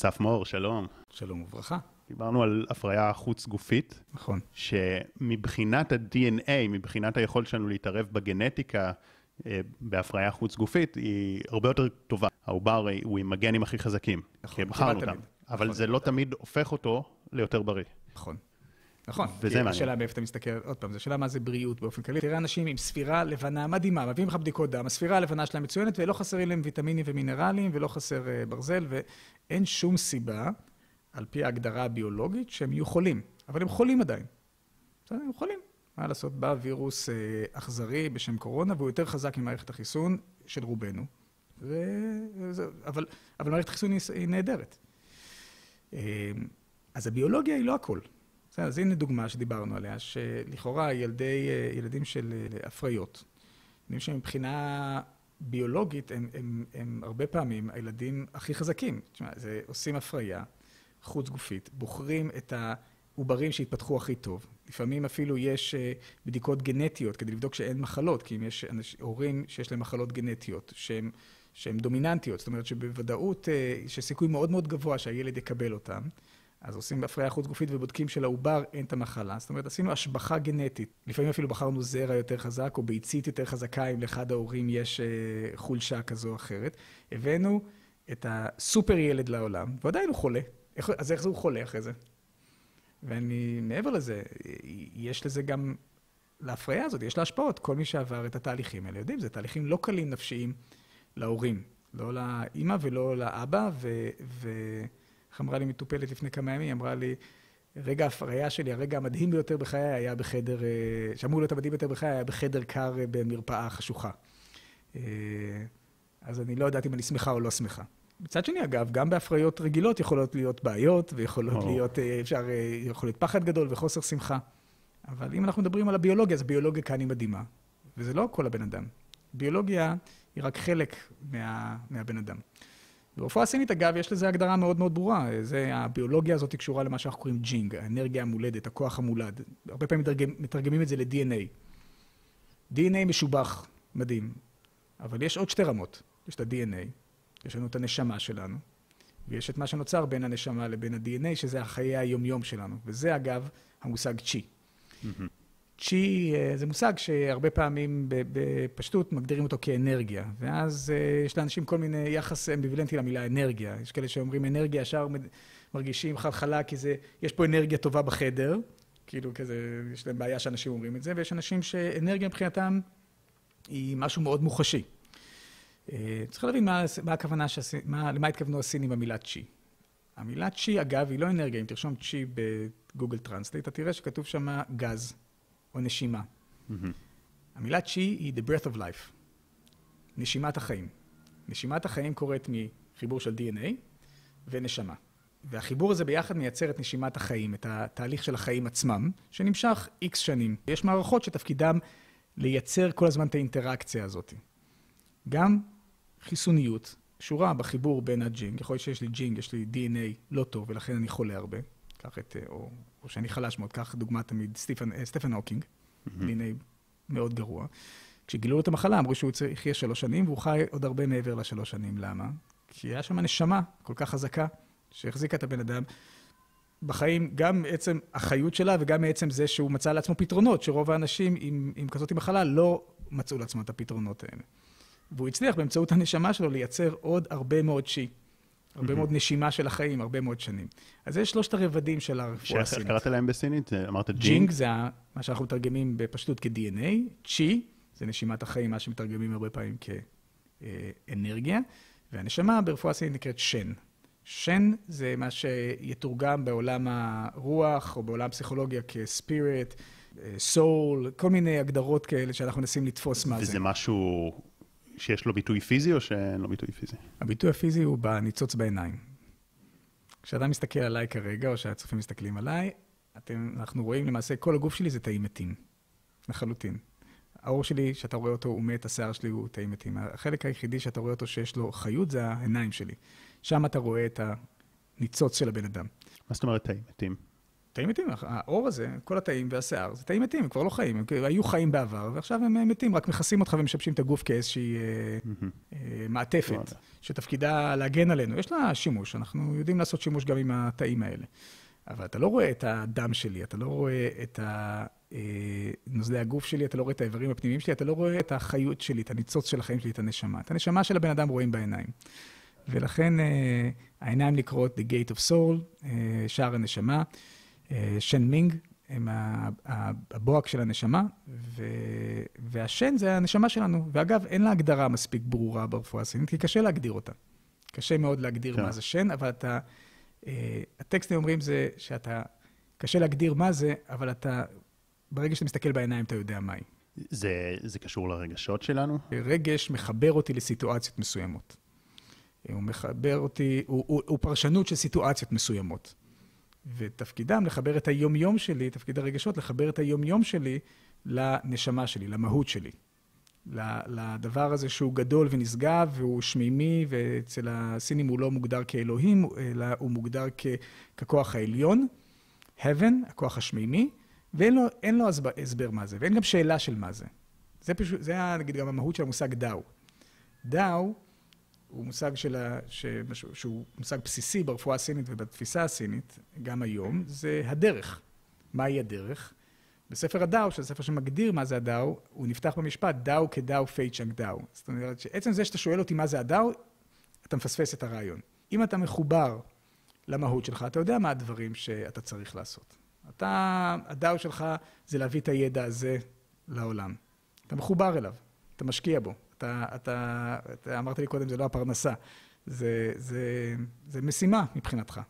אסף מור, שלום. שלום וברכה. דיברנו על הפריה חוץ גופית. נכון. שמבחינת ה-DNA, מבחינת היכולת שלנו להתערב בגנטיקה אה, בהפריה חוץ גופית, היא הרבה יותר טובה. העובר הוא עם הגנים הכי חזקים. נכון, כי בחרנו כמעט אותם. אבל נכון. זה לא תמיד הופך אותו ליותר בריא. נכון. נכון, וזה מעניין. השאלה מאיפה אתה מסתכל, עוד פעם, זו שאלה מה זה בריאות באופן כללי. תראה אנשים עם ספירה לבנה מדהימה, מביאים לך בדיקות דם, הספירה הלבנה שלהם מצוינת, ולא חסרים להם ויטמינים ומינרלים, ולא חסר אה, ברזל, ואין שום סיבה, על פי ההגדרה הביולוגית, שהם יהיו חולים. אבל הם חולים עדיין. בסדר, הם חולים. מה לעשות, בא וירוס אה, אכזרי בשם קורונה, והוא יותר חזק ממערכת החיסון של רובנו. ו... אבל, אבל מערכת החיסון היא, היא נהדרת. אה, אז הביולוגיה היא לא הכל. בסדר, אז הנה דוגמה שדיברנו עליה, שלכאורה ילדי, אה, ילדים של אה, הפריות, ילדים שמבחינה ביולוגית הם, הם, הם הרבה פעמים הילדים הכי חזקים. תשמע, זה עושים הפריה חוץ גופית, בוחרים את העוברים שהתפתחו הכי טוב. לפעמים אפילו יש אה, בדיקות גנטיות כדי לבדוק שאין מחלות, כי אם יש אנש, הורים שיש להם מחלות גנטיות שהן, שהן דומיננטיות, זאת אומרת שבוודאות, אה, שיש סיכוי מאוד מאוד גבוה שהילד יקבל אותן. אז עושים הפריה חוץ גופית ובודקים שלעובר אין את המחלה. זאת אומרת, עשינו השבחה גנטית. לפעמים אפילו בחרנו זרע יותר חזק, או ביצית יותר חזקה, אם לאחד ההורים יש אה, חולשה כזו או אחרת. הבאנו את הסופר ילד לעולם, ועדיין הוא חולה. איך, אז איך זה הוא חולה אחרי זה? ואני, מעבר לזה, יש לזה גם, להפריה הזאת, יש לה השפעות. כל מי שעבר את התהליכים האלה יודעים, זה תהליכים לא קלים נפשיים להורים. לא לאימא ולא לאבא, ו... ו איך אמרה לי מטופלת לפני כמה ימים? היא אמרה לי, רגע ההפריה שלי, הרגע המדהים ביותר בחיי היה בחדר, אה, שאמור להיות המדהים ביותר בחיי, היה בחדר קר אה, במרפאה חשוכה. אה, אז אני לא יודעת אם אני שמחה או לא שמחה. מצד שני, אגב, גם בהפריות רגילות יכולות להיות בעיות, ויכולות או. להיות, אפשר, יכול להיות פחד גדול וחוסר שמחה. אבל אם אנחנו מדברים על הביולוגיה, אז הביולוגיה כאן היא מדהימה. וזה לא כל הבן אדם. ביולוגיה היא רק חלק מה, מהבן אדם. ברפואה סינית, אגב, יש לזה הגדרה מאוד מאוד ברורה. זה, הביולוגיה הזאת קשורה למה שאנחנו קוראים ג'ינג, האנרגיה המולדת, הכוח המולד. הרבה פעמים מתרגם, מתרגמים את זה ל-DNA. DNA משובח, מדהים. אבל יש עוד שתי רמות. יש את ה-DNA, יש לנו את הנשמה שלנו, ויש את מה שנוצר בין הנשמה לבין ה-DNA, שזה החיי היומיום שלנו. וזה, אגב, המושג צ'י. צ'י אה, זה מושג שהרבה פעמים בפשטות מגדירים אותו כאנרגיה, ואז אה, יש לאנשים כל מיני יחס אמביוולנטי למילה אנרגיה. יש כאלה שאומרים אנרגיה, ישר מרגישים חלחלה, כי זה, יש פה אנרגיה טובה בחדר, כאילו כזה, יש להם בעיה שאנשים אומרים את זה, ויש אנשים שאנרגיה מבחינתם היא משהו מאוד מוחשי. אה, צריך להבין מה, מה הכוונה, שהסי- מה, למה התכוונו הסינים במילה צ'י. המילה צ'י, אגב, היא לא אנרגיה, אם תרשום צ'י ב Google Translate, אתה תראה שכתוב שם גז. או נשימה. המילה צ'י היא the breath of life, נשימת החיים. נשימת החיים קורית מחיבור של DNA ונשמה. והחיבור הזה ביחד מייצר את נשימת החיים, את התהליך של החיים עצמם, שנמשך איקס שנים. יש מערכות שתפקידם לייצר כל הזמן את האינטראקציה הזאת. גם חיסוניות קשורה בחיבור בין הג'ינג, יכול להיות שיש לי ג'ינג, יש לי DNA לא טוב ולכן אני חולה הרבה, קח את, אה, או, או שאני חלש מאוד, קח דוגמה תמיד סטיפן, אה, סטפן הוקינג, DNA מאוד גרוע. כשגילו לו את המחלה אמרו שהוא יחיה שלוש שנים והוא חי עוד הרבה מעבר לשלוש שנים, למה? כי היה שם נשמה כל כך חזקה שהחזיקה את הבן אדם בחיים, גם מעצם החיות שלה וגם מעצם זה שהוא מצא לעצמו פתרונות, שרוב האנשים עם, עם כזאת מחלה לא מצאו לעצמם את הפתרונות האלה. והוא הצליח באמצעות הנשמה שלו לייצר עוד הרבה מאוד צ'י. הרבה מאוד נשימה של החיים, הרבה מאוד שנים. אז זה שלושת הרבדים של הרפואה שאיך הסינית. קראת להם בסינית? אמרת ג'ינג ג'ינג? זה מה שאנחנו מתרגמים בפשטות כ-DNA, צ'י זה נשימת החיים, מה שמתרגמים הרבה פעמים כאנרגיה, והנשמה ברפואה סינית נקראת שן. שן זה מה שיתורגם בעולם הרוח או בעולם הפסיכולוגיה כספיריט, סול, כל מיני הגדרות כאלה שאנחנו מנסים לתפוס מה זה. וזה משהו שיש לו ביטוי פיזי או שאין לו ביטוי פיזי? הביטוי הפיזי הוא בניצוץ בעיניים. כשאתה מסתכל עליי כרגע, או שהצופים מסתכלים עליי, אתם, אנחנו רואים למעשה, כל הגוף שלי זה תאים מתים. לחלוטין. העור שלי, שאתה רואה אותו, הוא מת, השיער שלי הוא תאים מתים. החלק היחידי שאתה רואה אותו שיש לו חיות, זה העיניים שלי. שם אתה רואה את הניצוץ של הבן אדם. מה זאת אומרת תאים מתים? תאים מתים, האור הזה, כל התאים והשיער, זה תאים מתים, הם כבר לא חיים, הם היו חיים בעבר, ועכשיו הם מתים, רק מכסים אותך ומשבשים את הגוף כאיזושהי mm-hmm. מעטפת, שתפקידה להגן עלינו. יש לה שימוש, אנחנו יודעים לעשות שימוש גם עם התאים האלה. אבל אתה לא רואה את הדם שלי, אתה לא רואה את נוזלי הגוף שלי, אתה לא רואה את האיברים הפנימיים שלי, אתה לא רואה את החיות שלי, את הניצוץ של החיים שלי, את הנשמה. את הנשמה של הבן אדם רואים בעיניים. ולכן העיניים נקראות The Gate of Soul, שער הנשמה. שן מינג, הם הבוהק של הנשמה, ו... והשן זה הנשמה שלנו. ואגב, אין לה הגדרה מספיק ברורה ברפואה הסינית, כי קשה להגדיר אותה. קשה מאוד להגדיר כן. מה זה שן, אבל אתה... אה, הטקסטים אומרים זה שאתה... קשה להגדיר מה זה, אבל אתה... ברגע שאתה מסתכל בעיניים, אתה יודע מהי. זה, זה קשור לרגשות שלנו? רגש מחבר אותי לסיטואציות מסוימות. הוא מחבר אותי, הוא, הוא, הוא פרשנות של סיטואציות מסוימות. ותפקידם לחבר את היומיום שלי, תפקיד הרגשות, לחבר את היומיום שלי לנשמה שלי, למהות שלי. לדבר הזה שהוא גדול ונשגב והוא שמימי, ואצל הסינים הוא לא מוגדר כאלוהים, אלא הוא מוגדר ככוח העליון, heaven, הכוח השמימי, ואין לו, לו הסבר מה זה, ואין גם שאלה של מה זה. זה פשוט, זה היה נגיד גם המהות של המושג דאו. דאו הוא מושג של ה... שמשהו, שהוא מושג בסיסי ברפואה הסינית ובתפיסה הסינית, גם היום, זה הדרך. מהי הדרך? בספר הדאו, שזה ספר שמגדיר מה זה הדאו, הוא נפתח במשפט דאו כדאו פי צ'אנג דאו. זאת אומרת שעצם זה שאתה שואל אותי מה זה הדאו, אתה מפספס את הרעיון. אם אתה מחובר למהות שלך, אתה יודע מה הדברים שאתה צריך לעשות. אתה, הדאו שלך זה להביא את הידע הזה לעולם. אתה מחובר אליו, אתה משקיע בו, אתה, אתה, אתה אמרת לי קודם, זה לא הפרנסה, זה, זה, זה משימה מבחינתך.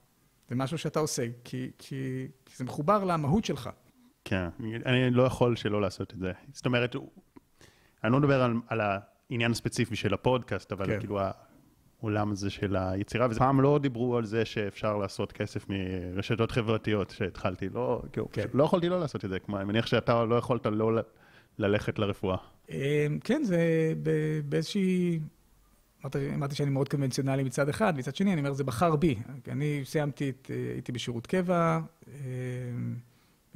זה משהו שאתה עושה, כי, כי, כי זה מחובר למהות שלך. כן, אני לא יכול שלא לעשות את זה. זאת אומרת, אני לא מדבר על, על העניין הספציפי של הפודקאסט, אבל כן. כאילו העולם הזה של היצירה, ופעם לא דיברו על זה שאפשר לעשות כסף מרשתות חברתיות שהתחלתי, לא, כאילו, כן. לא יכולתי לא לעשות את זה, כמו, אני מניח שאתה לא יכולת לא ללכת לרפואה. אמ, כן, זה באיזושהי... אמרתי שאני מאוד קונבנציונלי מצד אחד, מצד שני, אני אומר, זה בחר בי. אני סיימתי, את, הייתי בשירות קבע, אמ,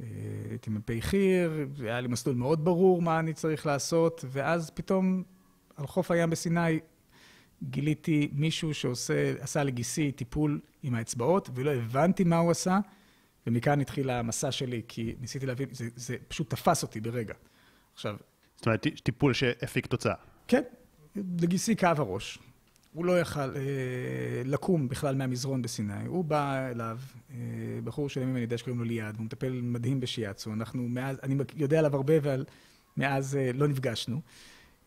אה, הייתי מ"פ חי"ר, היה לי מסלול מאוד ברור מה אני צריך לעשות, ואז פתאום על חוף הים בסיני גיליתי מישהו שעושה, עשה לגיסי טיפול עם האצבעות, ולא הבנתי מה הוא עשה, ומכאן התחיל המסע שלי, כי ניסיתי להבין, זה, זה פשוט תפס אותי ברגע. עכשיו, זאת אומרת, טיפול שהפיק תוצאה. כן, לגיסי כאב הראש. הוא לא יכל אה, לקום בכלל מהמזרון בסיני. הוא בא אליו, אה, בחור שלימים אני יודע שקוראים לו ליעד, והוא מטפל מדהים בשיאצו. אנחנו מאז, אני יודע עליו הרבה, אבל מאז אה, לא נפגשנו.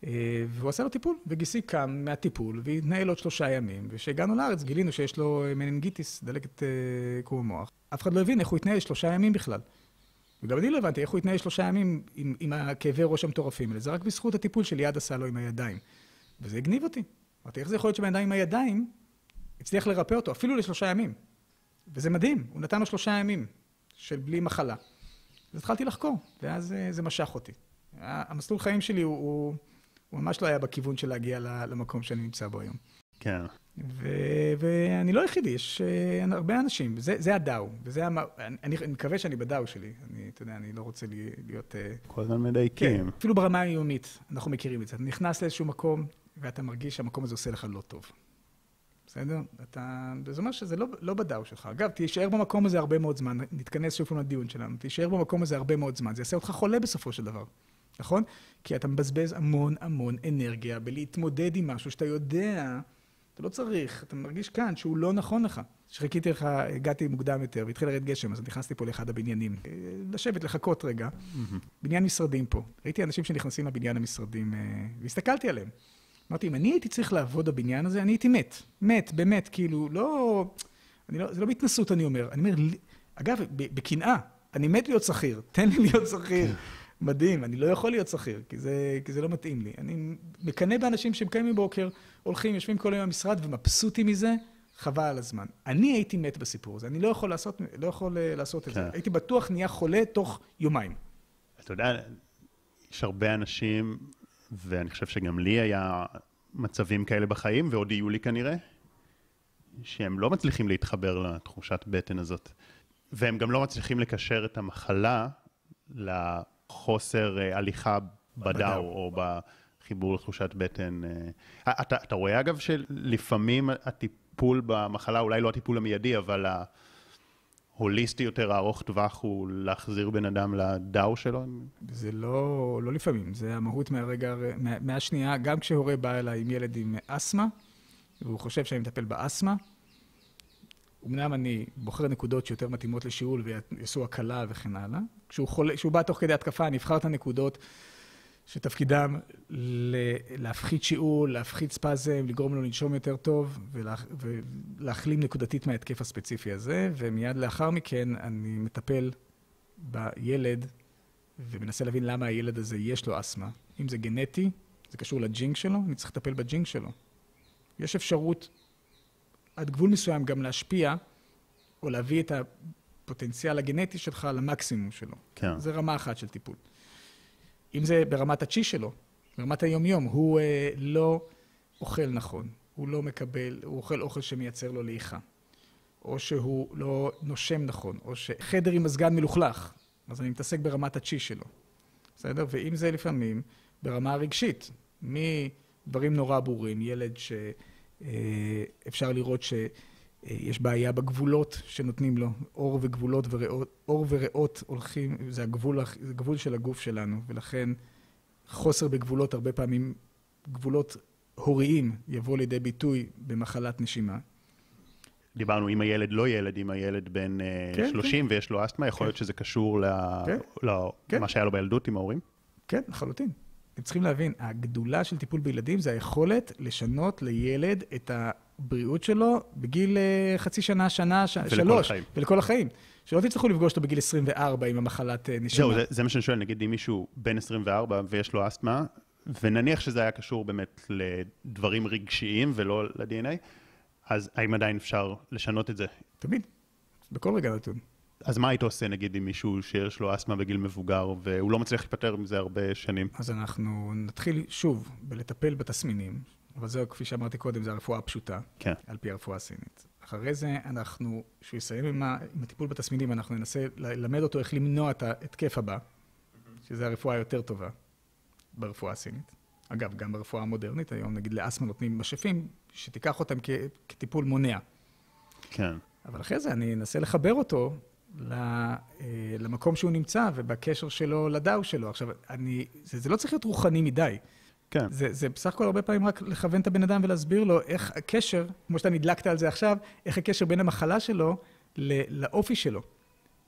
אה, והוא עשה לו טיפול, וגיסי קם מהטיפול, והתנהל עוד שלושה ימים. וכשהגענו לארץ גילינו שיש לו מנינגיטיס, דלקת אה, קרום המוח. אף אחד לא הבין איך הוא התנהל שלושה ימים בכלל. וגם אני לא הבנתי איך הוא התנהל שלושה ימים עם, עם הכאבי ראש המטורפים האלה. זה רק בזכות הטיפול שליד עשה לו עם הידיים. וזה הגניב אותי. אמרתי, איך זה יכול להיות שבן אדם עם הידיים הצליח לרפא אותו, אפילו לשלושה ימים. וזה מדהים, הוא נתן לו שלושה ימים של בלי מחלה. אז התחלתי לחקור, ואז אה, זה משך אותי. המסלול חיים שלי הוא, הוא, הוא ממש לא היה בכיוון של להגיע למקום שאני נמצא בו היום. כן. ו- ואני לא היחידי, יש uh, הרבה אנשים, זה, זה הדאו, וזה, המ... אני, אני מקווה שאני בדאו שלי, אני, אתה יודע, אני לא רוצה להיות... Uh... כל הזמן מדייקים. כן, אפילו ברמה היומית, אנחנו מכירים את זה. אתה נכנס לאיזשהו מקום, ואתה מרגיש שהמקום הזה עושה לך לא טוב. בסדר? אתה... זה אומר שזה לא, לא בדאו שלך. אגב, תישאר במקום הזה הרבה מאוד זמן, נתכנס שוב פעם לדיון שלנו, תישאר במקום הזה הרבה מאוד זמן, זה יעשה אותך חולה בסופו של דבר, נכון? כי אתה מבזבז המון המון אנרגיה בלהתמודד עם משהו שאתה יודע... אתה לא צריך, אתה מרגיש כאן שהוא לא נכון לך. כשחיכיתי לך, הגעתי מוקדם יותר והתחיל לרדת גשם, אז נכנסתי פה לאחד הבניינים. אה, לשבת, לחכות רגע. בניין משרדים פה. ראיתי אנשים שנכנסים לבניין המשרדים, אה, והסתכלתי עליהם. אמרתי, אם אני הייתי צריך לעבוד בבניין הזה, אני הייתי מת. מת, באמת, כאילו, לא... לא זה לא בהתנסות, אני אומר. אני אומר, אגב, בקנאה, אני מת להיות שכיר, תן לי להיות שכיר. כן. מדהים, אני לא יכול להיות שכיר, כי זה, כי זה לא מתאים לי. אני מקנא באנשים שהם קיימים בבוקר, הולכים, יושבים כל היום במשרד ומבסוטים מזה, חבל על הזמן. אני הייתי מת בסיפור הזה, אני לא יכול לעשות, לא יכול אה, לעשות את זה. כן. הייתי בטוח נהיה חולה תוך יומיים. אתה יודע, יש הרבה אנשים, ואני חושב שגם לי היה מצבים כאלה בחיים, ועוד יהיו לי כנראה, שהם לא מצליחים להתחבר לתחושת בטן הזאת. והם גם לא מצליחים לקשר את המחלה לחוסר אה, הליכה בדאו, או בחיבור לתחושת בטן. אה. אתה, אתה רואה אגב שלפעמים הטיפול במחלה, אולי לא הטיפול המיידי, אבל ההוליסטי יותר, הארוך טווח, הוא להחזיר בן אדם לדאו שלו? זה לא, לא לפעמים, זה המהות מהרגע, מה, מהשנייה, גם כשהורה בא אליי עם ילד עם אסתמה, והוא חושב שאני מטפל באסתמה, אמנם אני בוחר נקודות שיותר מתאימות לשיעול ויעשו הקלה וכן הלאה. כשהוא, חולה, כשהוא בא תוך כדי התקפה, אני אבחר את הנקודות שתפקידם להפחית שיעול, להפחית ספזם, לגרום לו לנשום יותר טוב ולה, ולהחלים נקודתית מההתקף הספציפי הזה, ומיד לאחר מכן אני מטפל בילד ומנסה להבין למה הילד הזה יש לו אסתמה. אם זה גנטי, זה קשור לג'ינק שלו, אני צריך לטפל בג'ינק שלו. יש אפשרות עד גבול מסוים גם להשפיע, או להביא את הפוטנציאל הגנטי שלך למקסימום שלו. כן. זה רמה אחת של טיפול. אם זה ברמת הצ'י שלו, ברמת היומיום, הוא אה, לא אוכל נכון, הוא לא מקבל, הוא אוכל אוכל שמייצר לו לעיכה, או שהוא לא נושם נכון, או שחדר עם מזגן מלוכלך, אז אני מתעסק ברמת הצ'י שלו, בסדר? ואם זה לפעמים ברמה הרגשית, מדברים נורא ברורים, ילד ש... אה, לראות שיש בעיה בגבולות שנותנים לו, אור וגבולות וריאות, אור וריאות הולכים, זה הגבול, זה הגבול של הגוף שלנו, ולכן חוסר בגבולות, הרבה פעמים גבולות הוריים, יבוא לידי ביטוי במחלת נשימה. דיברנו אם הילד לא ילד, אם הילד בן כן, 30 כן. ויש לו אסתמה, יכול כן. להיות שזה קשור למה כן. כן. שהיה לו בילדות עם ההורים? כן, לחלוטין. אתם צריכים להבין, הגדולה של טיפול בילדים זה היכולת לשנות לילד את הבריאות שלו בגיל אה, חצי שנה, שנה, ש... ולכל שלוש. החיים. ולכל החיים. שלא תצטרכו לפגוש אותו בגיל 24 עם המחלת אה, נשימה. זהו, זה, זה מה שאני שואל, נגיד אם מישהו בן 24 ויש לו אסתמה, ונניח שזה היה קשור באמת לדברים רגשיים ולא ל-DNA, אז האם עדיין אפשר לשנות את זה? תמיד, בכל רגע נתון. אז מה היית עושה, נגיד, עם מישהו שיש לו אסתמה בגיל מבוגר, והוא לא מצליח להיפטר מזה הרבה שנים? אז אנחנו נתחיל שוב בלטפל בתסמינים, אבל זהו, כפי שאמרתי קודם, זו הרפואה הפשוטה, כן. על פי הרפואה הסינית. אחרי זה אנחנו, כשהוא יסיים עם, ה, עם הטיפול בתסמינים, אנחנו ננסה ללמד אותו איך למנוע את ההתקף הבא, שזו הרפואה היותר טובה ברפואה הסינית. אגב, גם ברפואה המודרנית היום, נגיד לאסתמה נותנים משאפים, שתיקח אותם כ, כטיפול מונע. כן. אבל אחרי זה אני אנסה לחבר אותו אה, למקום שהוא נמצא ובקשר שלו לדאו שלו. עכשיו, אני, זה, זה לא צריך להיות רוחני מדי. כן. זה, זה בסך הכל הרבה פעמים רק לכוון את הבן אדם ולהסביר לו איך הקשר, כמו שאתה נדלקת על זה עכשיו, איך הקשר בין המחלה שלו לאופי שלו.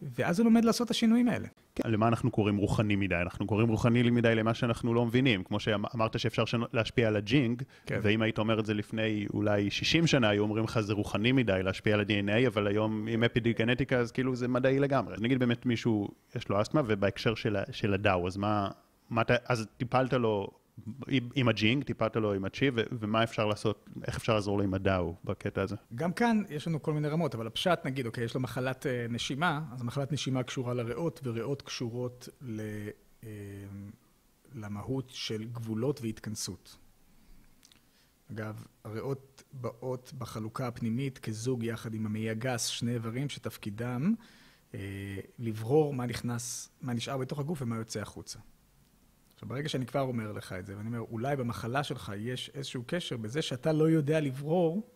ואז הוא לומד לעשות את השינויים האלה. כן, למה אנחנו קוראים רוחני מדי? אנחנו קוראים רוחני מדי למה שאנחנו לא מבינים. כמו שאמרת שאפשר להשפיע על הג'ינג, כן. ואם היית אומר את זה לפני אולי 60 שנה, היו אומרים לך זה רוחני מדי להשפיע על ה-DNA, אבל היום עם אפיגנטיקה, אז כאילו זה מדעי לגמרי. נגיד באמת מישהו, יש לו אסתמה, ובהקשר של, של הדאו, אז מה, מה אתה, אז טיפלת לו עם הג'ינג, טיפלת לו עם הצ'י, ומה אפשר לעשות, איך אפשר לעזור לו עם הדאו בקטע הזה? גם כאן יש לנו כל מיני רמות, אבל הפשט, נגיד, אוקיי, יש לו מחלת אה, נשימה, אז מחלת נשימה קשורה לריאות, וריאות קשורות ל, אה, למהות של גבולות והתכנסות. אגב, הריאות באות בחלוקה הפנימית כזוג יחד עם המעי הגס, שני איברים שתפקידם אה, לברור מה נכנס, מה נשאר בתוך הגוף ומה יוצא החוצה. עכשיו, ברגע שאני כבר אומר לך את זה, ואני אומר, אולי במחלה שלך יש איזשהו קשר בזה שאתה לא יודע לברור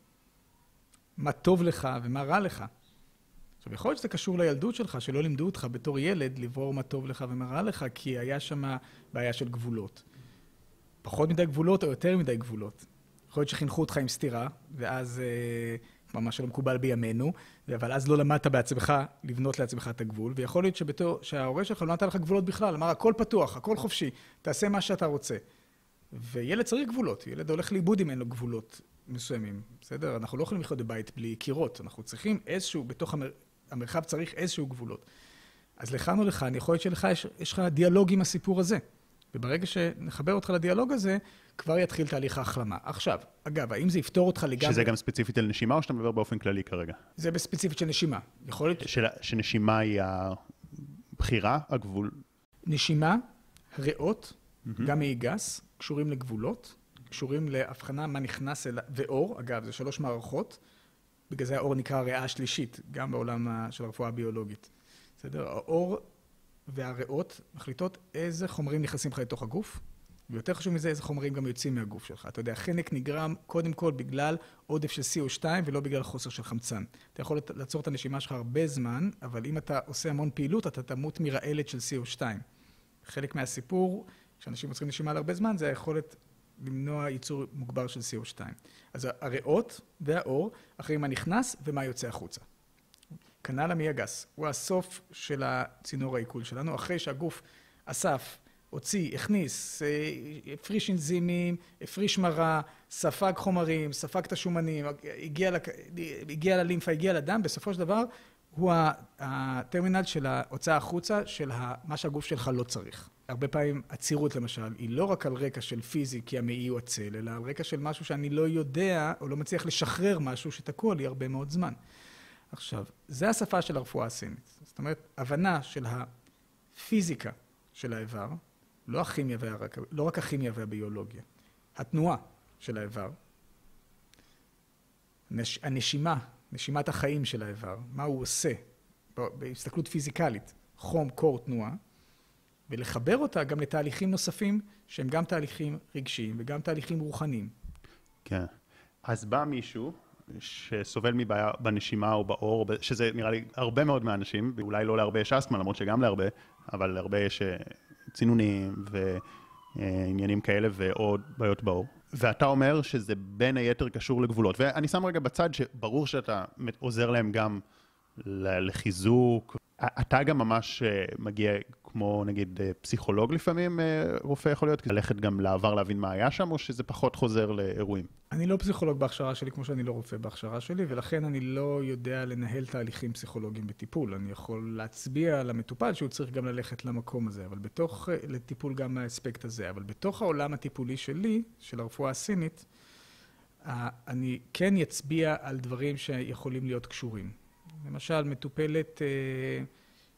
מה טוב לך ומה רע לך. עכשיו, יכול להיות שזה קשור לילדות שלך, שלא לימדו אותך בתור ילד לברור מה טוב לך ומה רע לך, כי היה שם בעיה של גבולות. פחות מדי גבולות או יותר מדי גבולות. יכול להיות שחינכו אותך עם סתירה, ואז אה, ממש לא מקובל בימינו, אבל אז לא למדת בעצמך לבנות לעצמך את הגבול, ויכול להיות שבתור, שההורה שלך לא נתן לך גבולות בכלל, אמר הכל פתוח, הכל חופשי, תעשה מה שאתה רוצה. וילד צריך גבולות, ילד הולך לאיבוד אם אין לו גבולות מסוימים, בסדר? אנחנו לא יכולים לחיות בבית בלי קירות, אנחנו צריכים איזשהו, בתוך המר... המרחב צריך איזשהו גבולות. אז לכאן או לכאן, יכול להיות שלך יש, יש לך דיאלוג עם הסיפור הזה. וברגע שנחבר אותך לדיאלוג הזה, כבר יתחיל תהליך ההחלמה. עכשיו, אגב, האם זה יפתור אותך לגמרי... שזה גם ספציפית על נשימה, או שאתה מדבר באופן כללי כרגע? זה בספציפית של נשימה. יכול להיות... של... שנשימה היא הבחירה, הגבול? נשימה, ריאות, mm-hmm. גם מעי גס, קשורים לגבולות, קשורים להבחנה מה נכנס אל... ואור, אגב, זה שלוש מערכות. בגלל זה האור נקרא ריאה שלישית, גם בעולם של הרפואה הביולוגית. בסדר? האור והריאות מחליטות איזה חומרים נכנסים לך לתוך הגוף, ויותר חשוב מזה, איזה חומרים גם יוצאים מהגוף שלך. אתה יודע, חנק נגרם קודם כל בגלל עודף של CO2 ולא בגלל חוסר של חמצן. אתה יכול לעצור את הנשימה שלך הרבה זמן, אבל אם אתה עושה המון פעילות, אתה תמות מרעלת של CO2. חלק מהסיפור, כשאנשים עוצרים נשימה להרבה זמן, זה היכולת למנוע ייצור מוגבר של CO2. אז הריאות והאור אחרי מה נכנס ומה יוצא החוצה. כנ"ל המעי הגס, הוא הסוף של הצינור העיכול שלנו, אחרי שהגוף אסף הוציא, הכניס, אה, הפריש אנזימים, הפריש מרה, ספג חומרים, ספג את השומנים, הגיע, לק... הגיע ללימפה, הגיע לדם, בסופו של דבר הוא הטרמינל של ההוצאה החוצה של מה שהגוף שלך לא צריך. הרבה פעמים עצירות למשל, היא לא רק על רקע של פיזי כי המעי הוא עצל, אלא על רקע של משהו שאני לא יודע או לא מצליח לשחרר משהו שתקוע לי הרבה מאוד זמן. עכשיו, זה השפה של הרפואה הסינית. זאת אומרת, הבנה של הפיזיקה של האיבר, לא הכימיה, והרק... לא רק הכימיה והביולוגיה, התנועה של האיבר, נש... הנשימה, נשימת החיים של האיבר, מה הוא עושה בהסתכלות פיזיקלית, חום, קור, תנועה, ולחבר אותה גם לתהליכים נוספים שהם גם תהליכים רגשיים וגם תהליכים רוחניים. כן. אז בא מישהו שסובל מבעיה בנשימה או בעור, שזה נראה לי הרבה מאוד מהאנשים, ואולי לא להרבה יש אסתמה, למרות שגם להרבה, אבל להרבה יש אה, צינונים ועניינים כאלה ועוד בעיות בעור. ואתה אומר שזה בין היתר קשור לגבולות. ואני שם רגע בצד שברור שאתה עוזר להם גם לחיזוק. אתה גם ממש אה, מגיע כמו נגיד אה, פסיכולוג לפעמים, אה, רופא יכול להיות, ללכת גם לעבר להבין מה היה שם, או שזה פחות חוזר לאירועים? אני לא פסיכולוג בהכשרה שלי, כמו שאני לא רופא בהכשרה שלי, ולכן אני לא יודע לנהל תהליכים פסיכולוגיים בטיפול. אני יכול להצביע על המטופל שהוא צריך גם ללכת למקום הזה, אבל בתוך, אה, לטיפול גם מהאספקט הזה. אבל בתוך העולם הטיפולי שלי, של הרפואה הסינית, אני כן אצביע על דברים שיכולים להיות קשורים. למשל, מטופלת...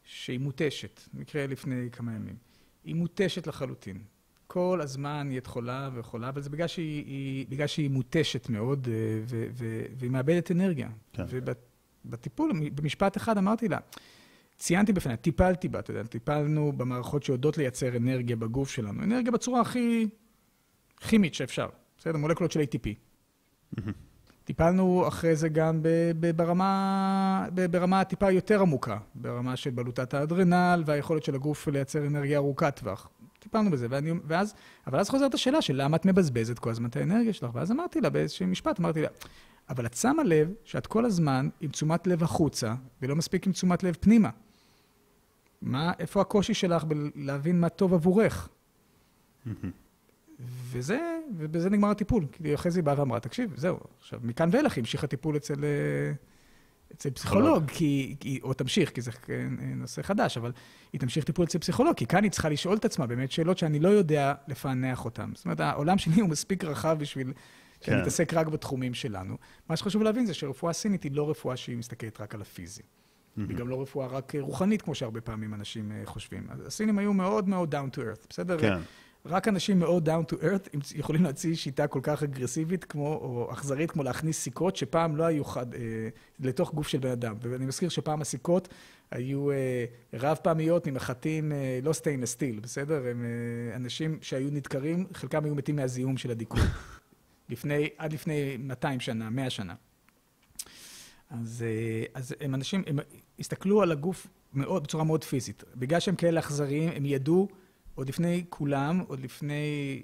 שהיא מותשת, מקרה לפני כמה ימים. היא מותשת לחלוטין. כל הזמן היא את חולה וחולה, אבל זה בגלל שהיא, היא, בגלל שהיא מותשת מאוד אה, ו, ו, והיא מאבדת אנרגיה. כן. ובטיפול, במשפט אחד אמרתי לה, ציינתי בפניה, טיפלתי בה, אתה יודע, טיפלנו במערכות שיודעות לייצר אנרגיה בגוף שלנו. אנרגיה בצורה הכי כימית שאפשר, בסדר? מולקולות של ATP. טיפלנו אחרי זה גם ברמה, ברמה טיפה יותר עמוקה, ברמה של בלוטת האדרנל והיכולת של הגוף לייצר אנרגיה ארוכת טווח. טיפלנו בזה, ואני, ואז, אבל אז חוזרת השאלה של למה את מבזבזת כל הזמן את האנרגיה שלך, ואז אמרתי לה באיזשהו משפט, אמרתי לה, אבל את שמה לב שאת כל הזמן עם תשומת לב החוצה, ולא מספיק עם תשומת לב פנימה. מה, איפה הקושי שלך בלהבין מה טוב עבורך? וזה, ובזה נגמר הטיפול. כי אחרי זה היא באה ואמרה, תקשיב, זהו, עכשיו, מכאן ואילך היא המשיכה טיפול אצל, אה, אצל פסיכולוג, כי, כי, או תמשיך, כי זה נושא חדש, אבל היא תמשיך טיפול אצל פסיכולוג, כי כאן היא צריכה לשאול את עצמה באמת שאלות שאני לא יודע לפענח אותן. זאת אומרת, העולם שלי הוא מספיק רחב בשביל כן. מתעסק רק בתחומים שלנו. מה שחשוב להבין זה שרפואה סינית היא לא רפואה שהיא מסתכלת רק על הפיזי. היא גם לא רפואה רק רוחנית, כמו שהרבה פעמים אנשים אה, חושבים. הסינים היו מאוד מאוד down to earth, בסדר? כן. רק אנשים מאוד down to earth יכולים להציע שיטה כל כך אגרסיבית כמו, או אכזרית כמו להכניס סיכות שפעם לא היו חד, אה, לתוך גוף של בן אדם. ואני מזכיר שפעם הסיכות היו אה, רב פעמיות ממחטים אה, לא stainless steel, בסדר? הם אה, אנשים שהיו נדקרים, חלקם היו מתים מהזיהום של הדיקור. לפני, עד לפני 200 שנה, 100 שנה. אז, אה, אז הם אנשים, הם הסתכלו על הגוף מאוד, בצורה מאוד פיזית. בגלל שהם כאלה אכזריים, הם ידעו עוד לפני כולם, עוד לפני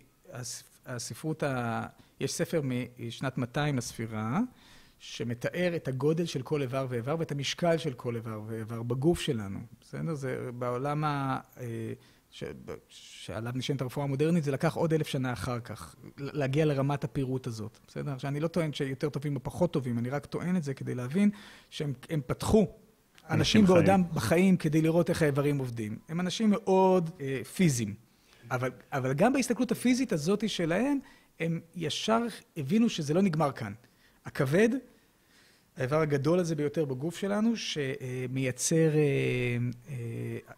הספרות, ה... יש ספר משנת 200 לספירה, שמתאר את הגודל של כל איבר ואיבר ואת המשקל של כל איבר ואיבר בגוף שלנו, בסדר? זה בעולם ה... אה, ש... שעליו נשענת הרפואה המודרנית, זה לקח עוד אלף שנה אחר כך, להגיע לרמת הפירוט הזאת, בסדר? עכשיו, אני לא טוען שיותר טובים או פחות טובים, אני רק טוען את זה כדי להבין שהם פתחו אנשים בעודם בחיים כדי לראות איך האיברים עובדים. הם אנשים מאוד אה, פיזיים. אבל, אבל גם בהסתכלות הפיזית הזאת שלהם, הם ישר הבינו שזה לא נגמר כאן. הכבד, האיבר הגדול הזה ביותר בגוף שלנו, שמייצר, אה, אה,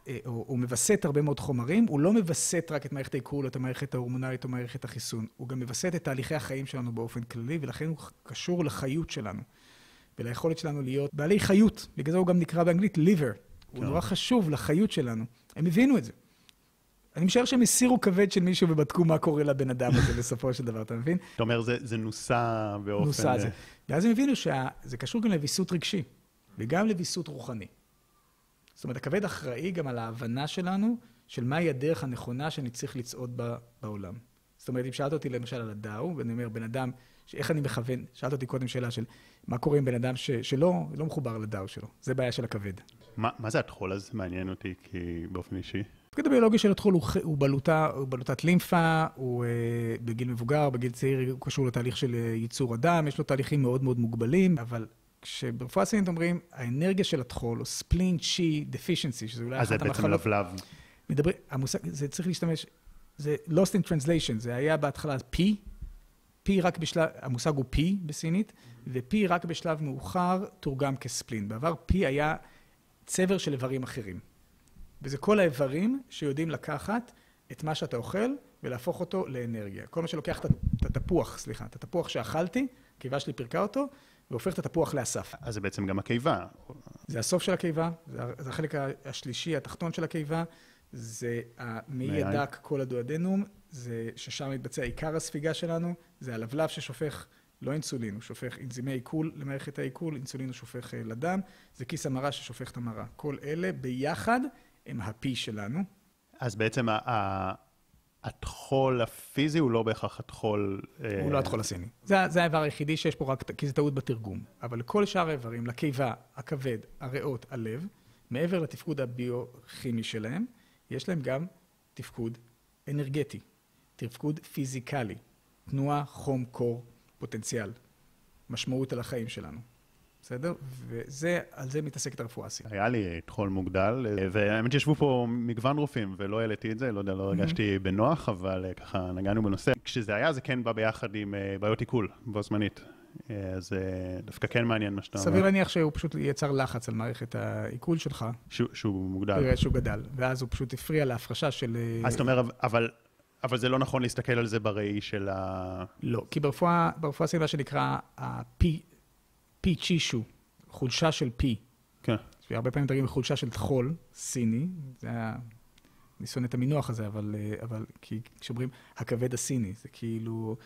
אה, או, או מווסת הרבה מאוד חומרים, הוא לא מווסת רק את מערכת העיכול, את המערכת ההורמונלית או מערכת החיסון, הוא גם מווסת את תהליכי החיים שלנו באופן כללי, ולכן הוא קשור לחיות שלנו. וליכולת שלנו להיות בעלי חיות. בגלל זה הוא גם נקרא באנגלית liver. הוא כן. נורא חשוב לחיות שלנו. הם הבינו את זה. אני משער שהם הסירו כבד של מישהו ובדקו מה קורה לבן אדם הזה בסופו של דבר, אתה מבין? אתה אומר, זה, זה נוסה באופן... נוסה זה. ואז הם הבינו שזה קשור גם לוויסות רגשי, וגם לוויסות רוחני. זאת אומרת, הכבד אחראי גם על ההבנה שלנו של מהי הדרך הנכונה שאני צריך לצעוד בה בעולם. זאת אומרת, אם שאלת אותי למשל על הדאו, ואני אומר, בן אדם, איך אני מכוון, שאלת אותי קודם שאלה של מה קורה עם בן אדם ש, שלא לא מחובר לדאו שלו, זה בעיה של הכבד. מה, מה זה הטחול הזה? מעניין אותי כי באופן אישי. התפקיד הביולוגי של הטחול הוא, הוא, בלוטה, הוא בלוטת לימפה, הוא אה, בגיל מבוגר, בגיל צעיר הוא קשור לתהליך של אה, ייצור הדם, יש לו תהליכים מאוד מאוד מוגבלים, אבל כשברפואה סינית אומרים, האנרגיה של הטחול, או ספלין צ'י דפישנסי, שזה אולי אחת המחלות... אז זה בעצם לבלב. מדברים, המושג, זה צריך להשתמש, זה lost in translation, זה היה בהתחלה P, P רק בשלב, המושג הוא P בסינית, ו-P רק בשלב מאוחר תורגם כספלין. בעבר P היה צבר של איברים אחרים. וזה כל האיברים שיודעים לקחת את מה שאתה אוכל ולהפוך אותו לאנרגיה. כל מה שלוקח את התפוח, סליחה, את התפוח שאכלתי, הקיבה שלי פירקה אותו, והופך את התפוח לאסף. אז זה בעצם גם הקיבה. זה הסוף של הקיבה, זה החלק השלישי, התחתון של הקיבה, זה המעי הדק, כל הדואדנום, זה ששם מתבצע עיקר הספיגה שלנו, זה הלבלב ששופך לא אינסולין, הוא שופך אנזימי עיכול למערכת העיכול, אינסולין הוא שופך אה, לדם, זה כיס המרה ששופך את המרה. כל אלה ביחד הם הפי שלנו. אז בעצם הטחול הפיזי הוא לא בהכרח הטחול... אה, הוא לא הטחול הסיני. זה, זה האיבר היחידי שיש פה רק, כי זה טעות בתרגום. אבל לכל שאר האיברים, לקיבה, הכבד, הריאות, הלב, מעבר לתפקוד הביוכימי שלהם, יש להם גם תפקוד אנרגטי, תפקוד פיזיקלי, תנועה, חום, קור, פוטנציאל, משמעות על החיים שלנו. בסדר? וזה, על זה מתעסקת הרפואה הסינית. היה לי טחול מוגדל, והאמת שישבו פה מגוון רופאים, ולא העליתי את זה, לא יודע, לא הרגשתי בנוח, אבל אה, ככה נגענו בנושא. כשזה היה, זה כן בא ביחד עם אה, בעיות עיכול, בו זמנית. אה, אז דווקא כן מעניין מה שאתה אומר. סביר להניח שהוא פשוט יצר לחץ על מערכת העיכול שלך. שהוא מוגדל. שהוא גדל, ואז הוא פשוט הפריע להפרשה של... אז אתה אומר, אבל... אבל זה לא נכון להסתכל על זה בראי של ה... לא, כי ברפואה, ברפואה סביבה שנקרא ה-P, פי צ'ישו, חולשה של פי. כן. שהרבה פעמים מדברים חולשה של טחול סיני, זה היה... אני שונא את המינוח הזה, אבל, אה, אבל כי כשאומרים הכבד הסיני, זה כאילו...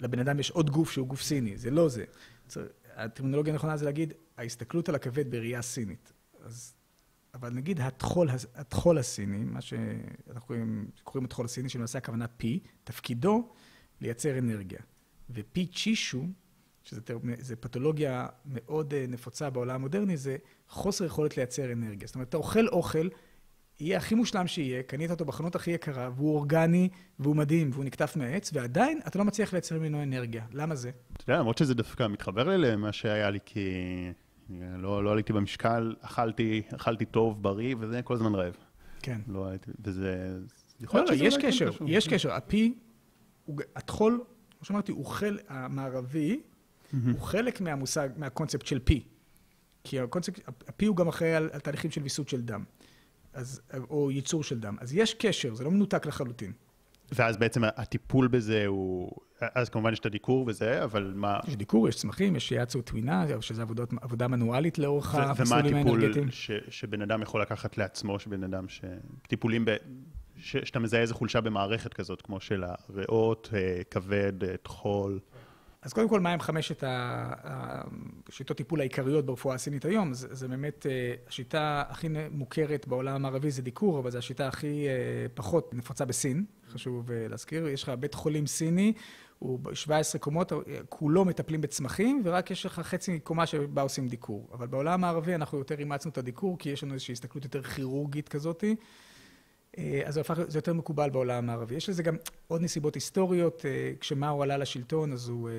לבן אדם יש עוד גוף שהוא גוף סיני, זה לא זה. הטרמינולוגיה הנכונה זה להגיד, ההסתכלות על הכבד בראייה סינית. אז, אבל נגיד הטחול, הטחול הסיני, מה שאנחנו קוראים, קוראים הטחול הסיני, שלמעשה הכוונה פי, תפקידו לייצר אנרגיה. ופי צ'ישו, שזו פתולוגיה מאוד אה, נפוצה בעולם המודרני, זה חוסר יכולת לייצר אנרגיה. זאת אומרת, אתה אוכל אוכל, יהיה הכי מושלם שיהיה, קנית אותו בחנות הכי יקרה, והוא אורגני, והוא מדהים, והוא נקטף מהעץ, ועדיין אתה לא מצליח לייצר ממנו אנרגיה. למה זה? אתה יודע, למרות שזה דווקא מתחבר לי למה שהיה לי, כי לא, לא עליתי במשקל, אכלתי, אכלתי טוב, בריא, וזה כל הזמן רעב. כן. לא הייתי, וזה... לא, לא, יש קשר, יש קשר. הפי, הטחול, כמו שאמרתי, הוא חל המערבי, mm-hmm. הוא חלק מהמושג, מהקונספט של פי. כי הקונספט, הפי הוא גם אחראי על, על תהליכים של ויסות של דם, אז, או ייצור של דם. אז יש קשר, זה לא מנותק לחלוטין. ואז בעצם הטיפול בזה הוא, אז כמובן יש את הדיקור וזה, אבל מה... יש דיקור, יש צמחים, יש שיאצו טווינה, שזה עבודות, עבודה מנואלית לאורך המסלולים האנרגטיים. ומה הטיפול ש, שבן אדם יכול לקחת לעצמו, שבן אדם ש... טיפולים ב... ש, שאתה מזהה איזה חולשה במערכת כזאת, כמו של הריאות, אה, כבד, טחול. אז קודם כל, מהם חמשת השיטות טיפול העיקריות ברפואה הסינית היום? זה, באמת, אה, השיטה הכי מוכרת בעולם המערבי זה דיקור, אבל זו השיטה הכי אה, פחות נפוצה בסין, חשוב אה, להזכיר. יש לך בית חולים סיני, הוא 17 קומות, כולו מטפלים בצמחים, ורק יש לך חצי קומה שבה עושים דיקור. אבל בעולם הערבי אנחנו יותר אימצנו את הדיקור, כי יש לנו איזושהי הסתכלות יותר כירורגית כזאתי. אה, אז זה הפך, זה יותר מקובל בעולם המערבי. יש לזה גם עוד נסיבות היסטוריות, אה, כשמאו עלה לשלטון, אז הוא אה,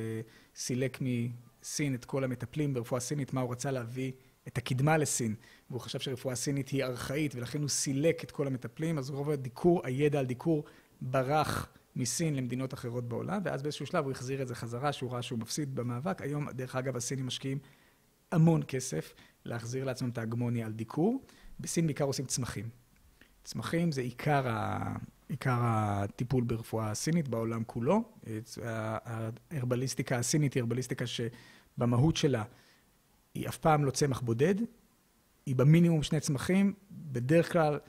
סילק מסין את כל המטפלים ברפואה סינית, מאו רצה להביא את הקדמה לסין, והוא חשב שרפואה סינית היא ארכאית, ולכן הוא סילק את כל המטפלים, אז רוב הדיקור, הידע על דיקור ברח מסין למדינות אחרות בעולם, ואז באיזשהו שלב הוא החזיר את זה חזרה, שהוא ראה שהוא מפסיד במאבק. היום, דרך אגב, הסינים משקיעים המון כסף להחזיר לעצמם את ההגמוניה על דיקור. בסין בעיקר עושים צמחים. צמחים זה עיקר, ה, עיקר הטיפול ברפואה הסינית בעולם כולו. ההרבליסטיקה הסינית היא הרבליסטיקה שבמהות שלה היא אף פעם לא צמח בודד, היא במינימום שני צמחים, בדרך כלל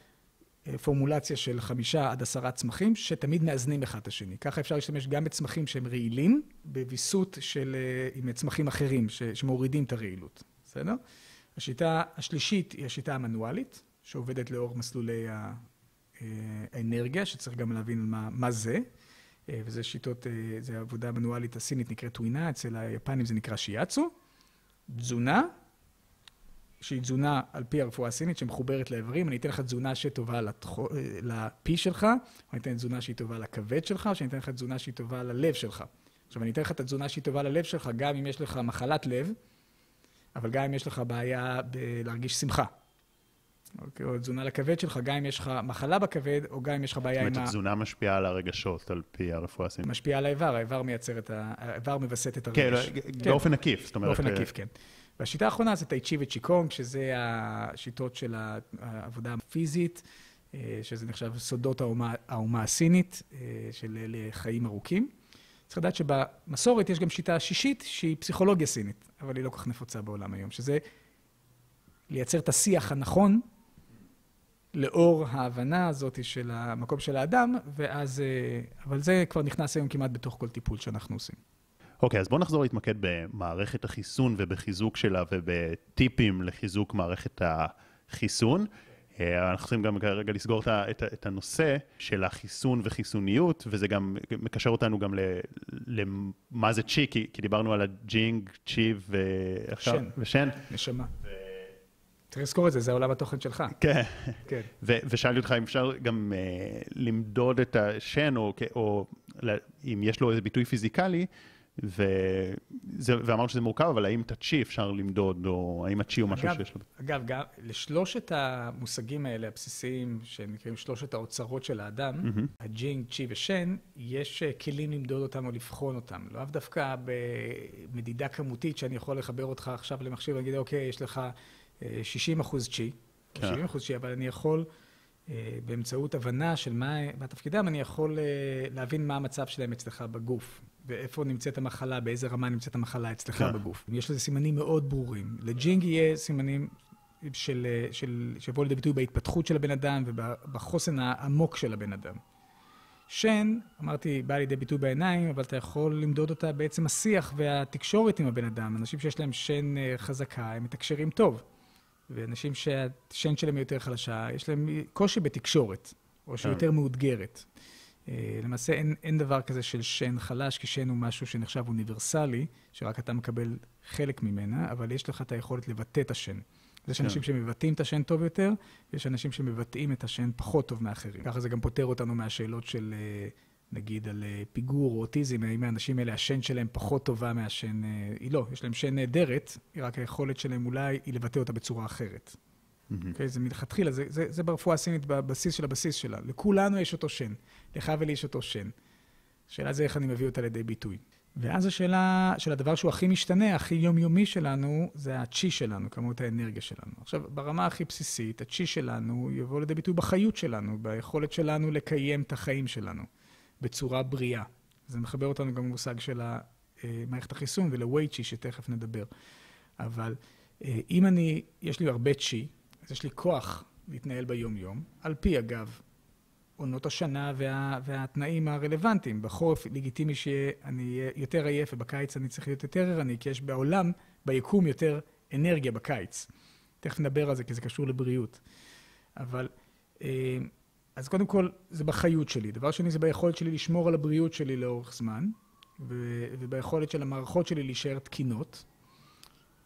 אה, פורמולציה של חמישה עד עשרה צמחים, שתמיד מאזנים אחד את השני. ככה אפשר להשתמש גם בצמחים שהם רעילים, בוויסות של, אה, עם צמחים אחרים ש, שמורידים את הרעילות, בסדר? השיטה השלישית היא השיטה המנואלית, שעובדת לאור מסלולי אה, האנרגיה, שצריך גם להבין מה, מה זה. וזה שיטות, זה עבודה מנואלית הסינית נקראת טווינה, אצל היפנים זה נקרא שיאצו. תזונה, שהיא תזונה על פי הרפואה הסינית שמחוברת לאיברים, אני אתן לך תזונה שטובה לתח... לפי שלך, או אני אתן תזונה שהיא טובה לכבד שלך, או שאני אתן לך תזונה שהיא טובה ללב שלך. עכשיו, אני אתן לך את התזונה שהיא טובה ללב שלך, גם אם יש לך מחלת לב, אבל גם אם יש לך בעיה בלהרגיש שמחה. אוקיי, או תזונה לכבד שלך, גם אם יש לך מחלה בכבד, או גם אם יש לך בעיה עם ה... זאת אומרת, התזונה משפיעה על הרגשות, על פי הרפואה הסינית. משפיעה על האיבר, האיבר מייצר את ה... האיבר מווסת את הרגש. כן, כן, באופן עקיף, זאת אומרת... באופן עקיף, כן. והשיטה האחרונה זה טאי צ'י וצ'יקונג, שזה השיטות של העבודה הפיזית, אה, שזה נחשב סודות האומה, האומה הסינית, אה, של חיים ארוכים. צריך לדעת שבמסורת יש גם שיטה שישית, שהיא פסיכולוגיה סינית, אבל היא לא כל כך נפוצה בעולם היום, שזה לייצר את השיח הנכון לאור ההבנה הזאת של המקום של האדם, ואז, אה, אבל זה כבר נכנס היום כמעט בתוך כל טיפול שאנחנו עושים. אוקיי, okay, אז בואו נחזור להתמקד במערכת החיסון ובחיזוק שלה ובטיפים לחיזוק מערכת החיסון. אה, אנחנו צריכים גם כרגע לסגור את, הנושא של החיסון וחיסוניות, וזה גם מקשר אותנו גם למה זה צ'י, כי, כי דיברנו על הג'ינג, צ'י ושן. ושן. נשמה. צריך לזכור את זה, זה עולם התוכן שלך. כן. כן. ושאלתי אותך אם אפשר גם uh, למדוד את השן, או, או אם יש לו איזה ביטוי פיזיקלי, וזה, ואמרנו שזה מורכב, אבל האם את הצ'י אפשר למדוד, או האם הצ'י הוא משהו שיש לו... אגב, גם לשלושת המושגים האלה, הבסיסיים, שנקראים שלושת האוצרות של האדם, mm-hmm. הג'ינג, צ'י ושן, יש אה, כלים למדוד אותם או לבחון אותם. לאו דווקא במדידה כמותית, שאני יכול לחבר אותך עכשיו למחשב ולהגיד, אוקיי, יש לך 60 אה, אחוז צ'י, כן. 70 אחוז צ'י, אבל אני יכול... אה, באמצעות הבנה של מה, מה תפקידם, אני יכול להבין מה המצב שלהם אצלך בגוף. ואיפה נמצאת המחלה, באיזה רמה נמצאת המחלה אצלך כן. בגוף. יש לזה סימנים מאוד ברורים. לג'ינג יהיה סימנים של, של, שיבואו לידי ביטוי בהתפתחות של הבן אדם ובחוסן העמוק של הבן אדם. שן, אמרתי, בא לידי ביטוי בעיניים, אבל אתה יכול למדוד אותה בעצם השיח והתקשורת עם הבן אדם. אנשים שיש להם שן אה, חזקה, הם מתקשרים טוב. ואנשים שהשן שלהם יותר חלשה, יש להם קושי בתקשורת, או שהיא כן. יותר מאותגרת. אה, למעשה אין, אין דבר כזה של שן חלש, כי שן הוא משהו שנחשב אוניברסלי, שרק אתה מקבל חלק ממנה, אבל יש לך את היכולת לבטא את השן. יש כן. אנשים שמבטאים את השן טוב יותר, ויש אנשים שמבטאים את השן פחות טוב מאחרים. ככה זה גם פותר אותנו מהשאלות של, אה, נגיד, על אה, פיגור או אוטיזם, האם האנשים האלה, השן שלהם פחות טובה מהשן... היא לא, יש להם שן נהדרת, רק היכולת שלהם אולי היא לבטא אותה בצורה אחרת. Mm-hmm. Okay, זה מלכתחילה, זה, זה, זה ברפואה הסינית בבסיס של הבסיס שלה. לכולנו יש אותו שן, לך ולי יש אותו שן. השאלה זה איך אני מביא אותה לידי ביטוי. ואז השאלה של הדבר שהוא הכי משתנה, הכי יומיומי שלנו, זה הצ'י שלנו, כמות האנרגיה שלנו. עכשיו, ברמה הכי בסיסית, הצ'י שלנו יבוא לידי ביטוי בחיות שלנו, ביכולת שלנו לקיים את החיים שלנו בצורה בריאה. זה מחבר אותנו גם למושג של אה, מערכת החיסון ולווייצ'י, שתכף נדבר. אבל אה, אם אני, יש לי הרבה צ'י, אז יש לי כוח להתנהל ביום-יום, על פי, אגב, עונות השנה וה, והתנאים הרלוונטיים. בחורף לגיטימי שאני אהיה יותר עייף, ובקיץ אני צריך להיות יותר ערני, כי יש בעולם, ביקום, יותר אנרגיה בקיץ. תכף נדבר על זה, כי זה קשור לבריאות. אבל, אה, אז קודם כל, זה בחיות שלי. דבר שני, זה ביכולת שלי לשמור על הבריאות שלי לאורך זמן, וביכולת של המערכות שלי להישאר תקינות.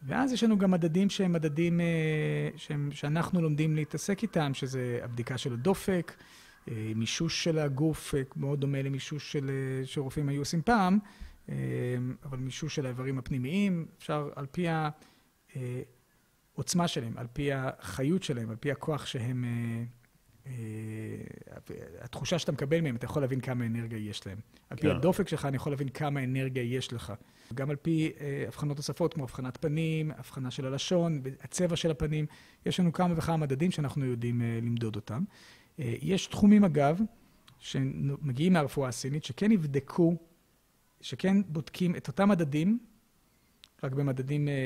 ואז יש לנו גם מדדים שהם מדדים אה, שהם, שאנחנו לומדים להתעסק איתם, שזה הבדיקה של הדופק, אה, מישוש של הגוף, אה, מאוד דומה למישוש של, שרופאים היו עושים פעם, אבל מישוש של האיברים הפנימיים, אפשר על פי העוצמה שלהם, על פי החיות שלהם, על פי הכוח שהם... התחושה שאתה מקבל מהם, אתה יכול להבין כמה אנרגיה יש להם. על פי כן. הדופק שלך, אני יכול להבין כמה אנרגיה יש לך. גם על פי אה, הבחנות נוספות, כמו הבחנת פנים, הבחנה של הלשון, הצבע של הפנים. יש לנו כמה וכמה מדדים שאנחנו יודעים אה, למדוד אותם. אה, יש תחומים, אגב, שמגיעים מהרפואה הסינית, שכן יבדקו, שכן בודקים את אותם מדדים רק במדדים, אה, אה,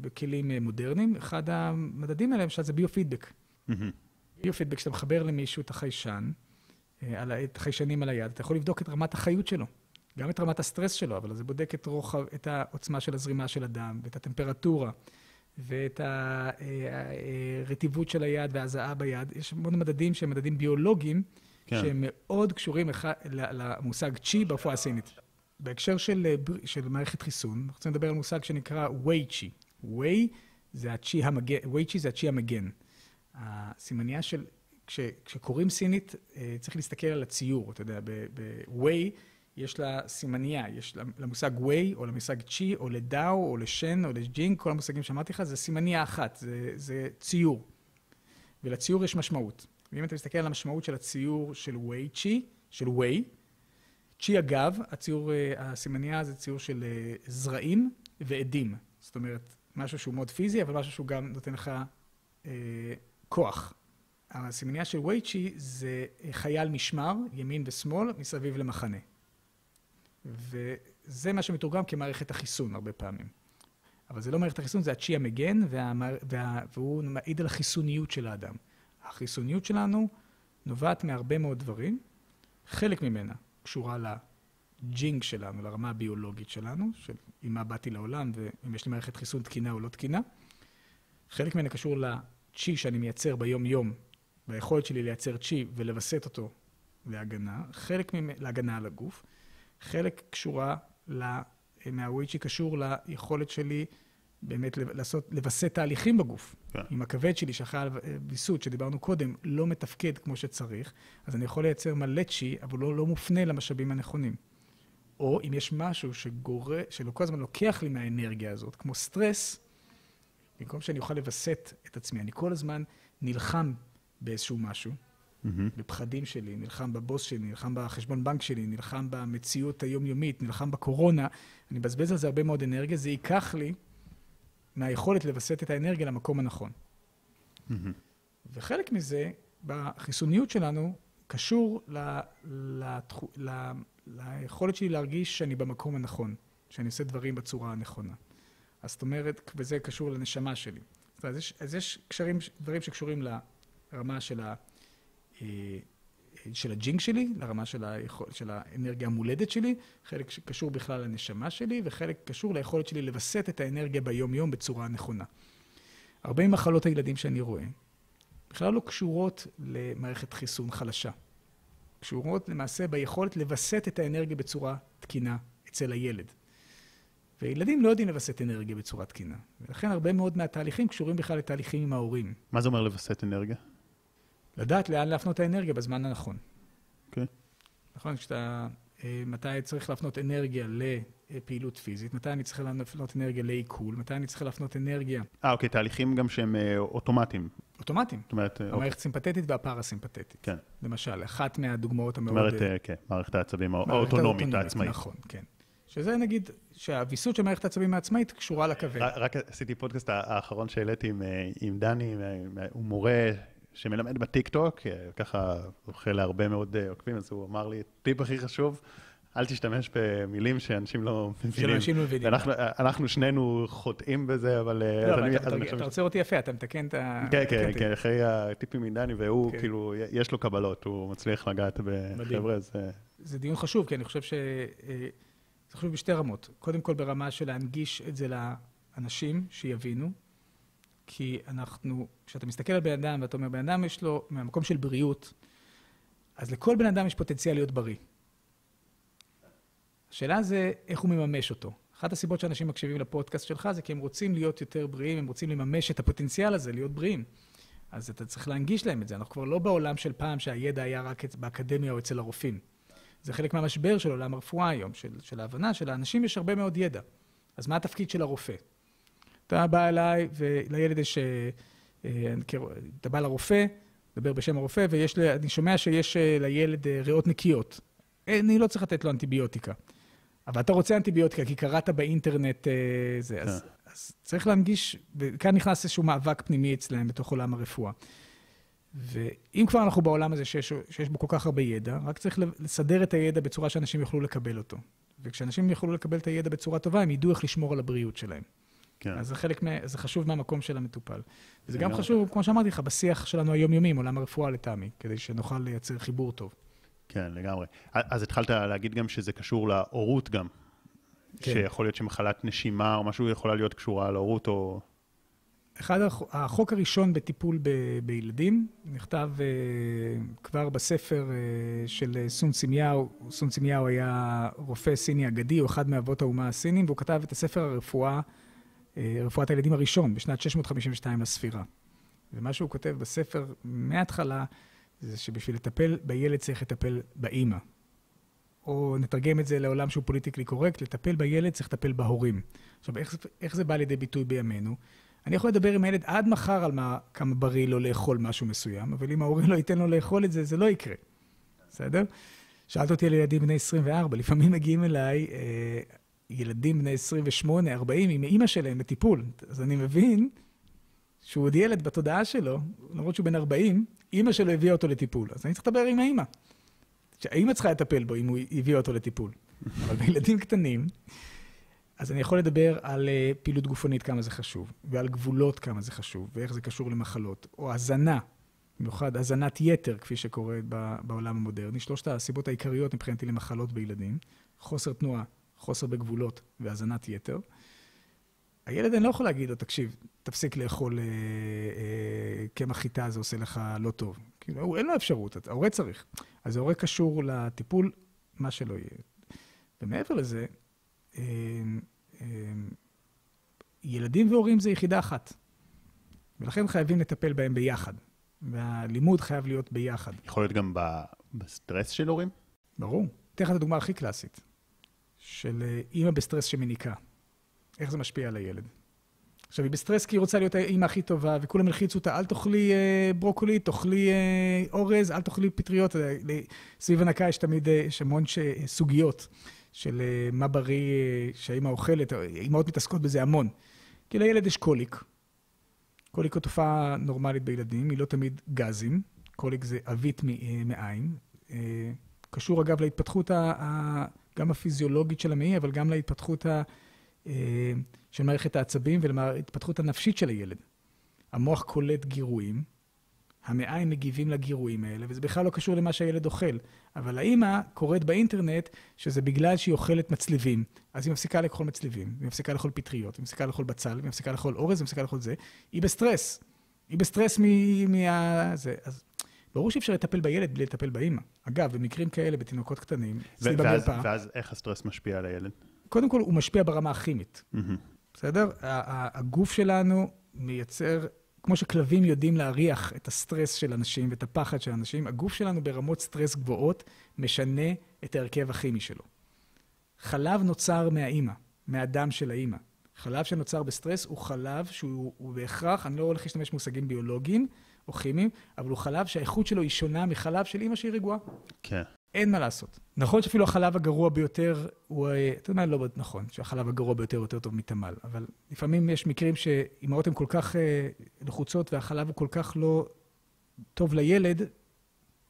בכלים אה, מודרניים. אחד המדדים האלה, למשל, זה ביו-פידבק. ביו-פידבק, כשאתה מחבר למישהו את החיישן, את החיישנים על היד, אתה יכול לבדוק את רמת החיות שלו, גם את רמת הסטרס שלו, אבל זה בודק את רוחב, את העוצמה של הזרימה של הדם, ואת הטמפרטורה, ואת הרטיבות של היד והזעה ביד. יש המון מדדים שהם מדדים ביולוגיים, כן. שהם מאוד קשורים למושג צ'י ברפואה הסינית. בהקשר של, אה, של מערכת חיסון, אנחנו רוצים לדבר על מושג שנקרא. ווי זה הצ'י המגן, ווי-צ'י זה הצ'י המגן. הסימניה של, כש, כשקוראים סינית, אה, צריך להסתכל על הציור, אתה יודע, בווי יש לה סימניה, יש למושג ווי, או למושג צ'י, או לדאו, או לשן, או לג'ינג, כל המושגים שאמרתי לך, זה סימניה אחת, זה, זה ציור. ולציור יש משמעות. ואם אתה מסתכל על המשמעות של הציור של ווי צ'י, של ווי, צ'י אגב, הציור, אה, הסימניה זה ציור של אה, זרעים ועדים. זאת אומרת, משהו שהוא מאוד פיזי, אבל משהו שהוא גם נותן לך כוח. הסימניה של וייצ'י זה אה, חייל משמר, ימין ושמאל, מסביב למחנה. וזה מה שמתורגם כמערכת החיסון הרבה פעמים. אבל זה לא מערכת החיסון, זה הצ'י המגן, וה, וה, והוא מעיד על החיסוניות של האדם. החיסוניות שלנו נובעת מהרבה מאוד דברים. חלק ממנה קשורה לג'ינג שלנו, לרמה הביולוגית שלנו, של עם מה באתי לעולם ואם יש לי מערכת חיסון תקינה או לא תקינה. חלק ממנה קשור לצ'י שאני מייצר ביום-יום, ביכולת שלי לייצר צ'י ולווסת אותו להגנה, חלק ממנה, להגנה על הגוף. חלק קשורה, מהוויצ'י קשור ליכולת שלי באמת לעשות, לווסת תהליכים בגוף. כן. אם הכבד שלי, שאחראי על ויסות, שדיברנו קודם, לא מתפקד כמו שצריך, אז אני יכול לייצר מלא צ'י, אבל לא, לא מופנה למשאבים הנכונים. או אם יש משהו שגור... שכל הזמן לוקח לי מהאנרגיה הזאת, כמו סטרס, במקום שאני אוכל לווסת את עצמי, אני כל הזמן נלחם באיזשהו משהו, mm-hmm. בפחדים שלי, נלחם בבוס שלי, נלחם בחשבון בנק שלי, נלחם במציאות היומיומית, נלחם בקורונה, אני מבזבז על זה הרבה מאוד אנרגיה, זה ייקח לי מהיכולת לווסת את האנרגיה למקום הנכון. Mm-hmm. וחלק מזה, בחיסוניות שלנו, קשור ל, לתח... ל, ליכולת שלי להרגיש שאני במקום הנכון, שאני עושה דברים בצורה הנכונה. אז זאת אומרת, וזה קשור לנשמה שלי. אז יש, אז יש קשרים, דברים שקשורים לרמה של ה... אה, של הג'ינג שלי, לרמה של, היכול, של האנרגיה המולדת שלי, חלק קשור בכלל לנשמה שלי, וחלק קשור ליכולת שלי לווסת את האנרגיה ביום-יום בצורה נכונה. הרבה ממחלות הילדים שאני רואה, בכלל לא קשורות למערכת חיסון חלשה. קשורות למעשה ביכולת לווסת את האנרגיה בצורה תקינה אצל הילד. וילדים לא יודעים לווסת אנרגיה בצורה תקינה. ולכן הרבה מאוד מהתהליכים קשורים בכלל לתהליכים עם ההורים. מה זה אומר לווסת אנרגיה? לדעת לאן להפנות האנרגיה בזמן הנכון. כן. Okay. נכון? כשאתה, אה, מתי צריך להפנות אנרגיה לפעילות פיזית, מתי אני צריך להפנות אנרגיה לעיכול, מתי אני צריך להפנות אנרגיה... אה, אוקיי, תהליכים גם שהם אה, אוטומטיים. אוטומטיים. זאת אומרת... אה, המערכת אוקיי. סימפתטית והפרסימפתטית. כן. למשל, אחת מהדוגמאות המאוד... זאת אומרת, כן, מערכת העצבים האוטונומית העצמאית. נכון, כן. שזה נגיד, שהוויסות של מערכת העצבים העצמאית קשורה לכבד. רק עשיתי פודקאסט האחרון שהעליתי עם, עם דני, הוא מורה שמלמד בטיקטוק, ככה זוכה להרבה מאוד עוקבים, אז הוא אמר לי, טיפ הכי חשוב, אל תשתמש במילים שאנשים לא מבינים. שאנשים לא מבינים. אנחנו, שנינו חוטאים בזה, אבל... לא, אבל אתה, אתה, אתה רוצה אותי יפה, אתה מתקן את ה... כן, כן, כן, אחרי הטיפים מדני, והוא, כן. כאילו, יש לו קבלות, הוא מצליח לגעת בחבר'ה, אז... זה דיון חשוב, כי אני חושב ש... זה חשוב בשתי רמות. קודם כל ברמה של להנגיש את זה לאנשים, שיבינו, כי אנחנו, כשאתה מסתכל על בן אדם ואתה אומר, בן אדם יש לו, מהמקום של בריאות, אז לכל בן אדם יש פוטנציאל להיות בריא. השאלה זה איך הוא מממש אותו. אחת הסיבות שאנשים מקשיבים לפודקאסט שלך זה כי הם רוצים להיות יותר בריאים, הם רוצים לממש את הפוטנציאל הזה, להיות בריאים. אז אתה צריך להנגיש להם את זה. אנחנו כבר לא בעולם של פעם שהידע היה רק באקדמיה או אצל הרופאים. זה חלק מהמשבר של עולם הרפואה היום, של, של ההבנה שלאנשים יש הרבה מאוד ידע. אז מה התפקיד של הרופא? אתה בא אליי ולילד יש... אה, אה, אתה בא לרופא, מדבר בשם הרופא, ואני שומע שיש אה, לילד ריאות נקיות. אני לא צריך לתת לו אנטיביוטיקה. אבל אתה רוצה אנטיביוטיקה כי קראת באינטרנט זה, אז, אז צריך להנגיש, וכאן נכנס איזשהו מאבק פנימי אצלם בתוך עולם הרפואה. ואם כבר אנחנו בעולם הזה שיש, שיש בו כל כך הרבה ידע, רק צריך לסדר את הידע בצורה שאנשים יוכלו לקבל אותו. וכשאנשים יוכלו לקבל את הידע בצורה טובה, הם ידעו איך לשמור על הבריאות שלהם. כן. אז זה חלק, מה, זה חשוב מהמקום של המטופל. וזה גם חשוב, כמו שאמרתי לך, בשיח שלנו היומיומי עם עולם הרפואה לטעמי, כדי שנוכל לייצר חיבור טוב. כן, לגמרי. אז התחלת להגיד גם שזה קשור להורות גם. כן. שיכול להיות שמחלת נשימה או משהו יכולה להיות קשורה להורות או... אחד, החוק הראשון בטיפול ב, בילדים נכתב uh, כבר בספר uh, של סון סימיהו. סון סימיהו היה רופא סיני אגדי, הוא אחד מאבות האומה הסינים, והוא כתב את הספר הרפואה, uh, רפואת הילדים הראשון, בשנת 652 לספירה. ומה שהוא כותב בספר מההתחלה, זה שבשביל לטפל בילד צריך לטפל באימא. או נתרגם את זה לעולם שהוא פוליטיקלי קורקט, לטפל בילד צריך לטפל בהורים. עכשיו, איך, איך זה בא לידי ביטוי בימינו? אני יכול לדבר עם הילד עד מחר על מה, כמה בריא לו לאכול משהו מסוים, אבל אם ההורים לא ייתן לו לאכול את זה, זה לא יקרה. בסדר? שאלת אותי על ילדים בני 24, לפעמים מגיעים אליי אה, ילדים בני 28, 40, עם אימא שלהם בטיפול. אז אני מבין שהוא עוד ילד בתודעה שלו, למרות שהוא בן 40, אימא שלו הביאה אותו לטיפול. אז אני צריך לדבר עם האימא. שהאימא צריכה לטפל בו אם הוא הביא אותו לטיפול. אבל בילדים קטנים, אז אני יכול לדבר על uh, פעילות גופנית, כמה זה חשוב, ועל גבולות, כמה זה חשוב, ואיך זה קשור למחלות, או הזנה, במיוחד הזנת יתר, כפי שקורה בעולם המודרני. שלושת הסיבות העיקריות מבחינתי למחלות בילדים, חוסר תנועה, חוסר בגבולות והזנת יתר. הילד, אני לא יכול להגיד לו, תקשיב, תפסיק לאכול אה, אה, קמח אה, חיטה, זה עושה לך לא טוב. כאילו, אין לו אפשרות, ההורה צריך. אז ההורה קשור לטיפול, מה שלא יהיה. ומעבר לזה, אה, אה, ילדים והורים זה יחידה אחת. ולכן חייבים לטפל בהם ביחד. והלימוד חייב להיות ביחד. יכול להיות גם בסטרס של הורים? ברור. אתן לך את הדוגמה הכי קלאסית, של אה, אימא בסטרס שמניקה. איך זה משפיע על הילד? עכשיו, היא בסטרס כי היא רוצה להיות האימא הכי טובה, וכולם הלחיצו אותה, אל תאכלי אה, ברוקולי, תאכלי אה, אורז, אל תאכלי פטריות. אה, סביב הנקה יש תמיד, אה, יש המון ש... סוגיות של אה, מה בריא אה, שהאימא אוכלת, אימהות מתעסקות בזה המון. כי לילד יש קוליק. קוליק הוא תופעה נורמלית בילדים, היא לא תמיד גזים. קוליק זה אה, מעיים. אה, קשור אגב להתפתחות ה... גם הפיזיולוגית של המעי, אבל גם להתפתחות ה... אה, של מערכת העצבים ולהתפתחות הנפשית של הילד. המוח קולט גירויים, המעיים מגיבים לגירויים האלה, וזה בכלל לא קשור למה שהילד אוכל. אבל האימא קוראת באינטרנט שזה בגלל שהיא אוכלת מצליבים. אז היא מפסיקה לאכול מצליבים, היא מפסיקה לאכול פטריות, היא מפסיקה לאכול בצל, היא מפסיקה לאכול אורז, היא מפסיקה לאכול זה. היא בסטרס. היא בסטרס מה... זה. אז ברור שאי אפשר לטפל בילד בלי לטפל באימא. אגב, במקרים כאלה, בתינוקות קטנים, אצלי במרפאה... ואז איך הסטרס משפיע על הילד? קודם כל, הוא משפיע ברמה הכימית. Mm-hmm. בסדר? הגוף שלנו מייצר, כמו שכלבים יודעים להריח את הסטרס של אנשים ואת הפחד של אנשים, הגוף שלנו ברמות סטרס גבוהות משנה את ההרכב הכימי שלו. חלב נוצר מהאימא, מהדם של האימא. חלב שנוצר בסטרס הוא חלב שהוא בהכרח, אני לא הולך להשתמש במושגים ביולוגיים או כימיים, אבל הוא חלב שהאיכות שלו היא שונה מחלב של אימא שהיא רגועה. כן. אין מה לעשות. נכון שאפילו החלב הגרוע ביותר הוא, אה, אתה יודע מה, לא נכון, שהחלב הגרוע ביותר יותר טוב מתמ"ל, אבל לפעמים יש מקרים שאימהות הן כל כך אה, לחוצות והחלב הוא כל כך לא טוב לילד,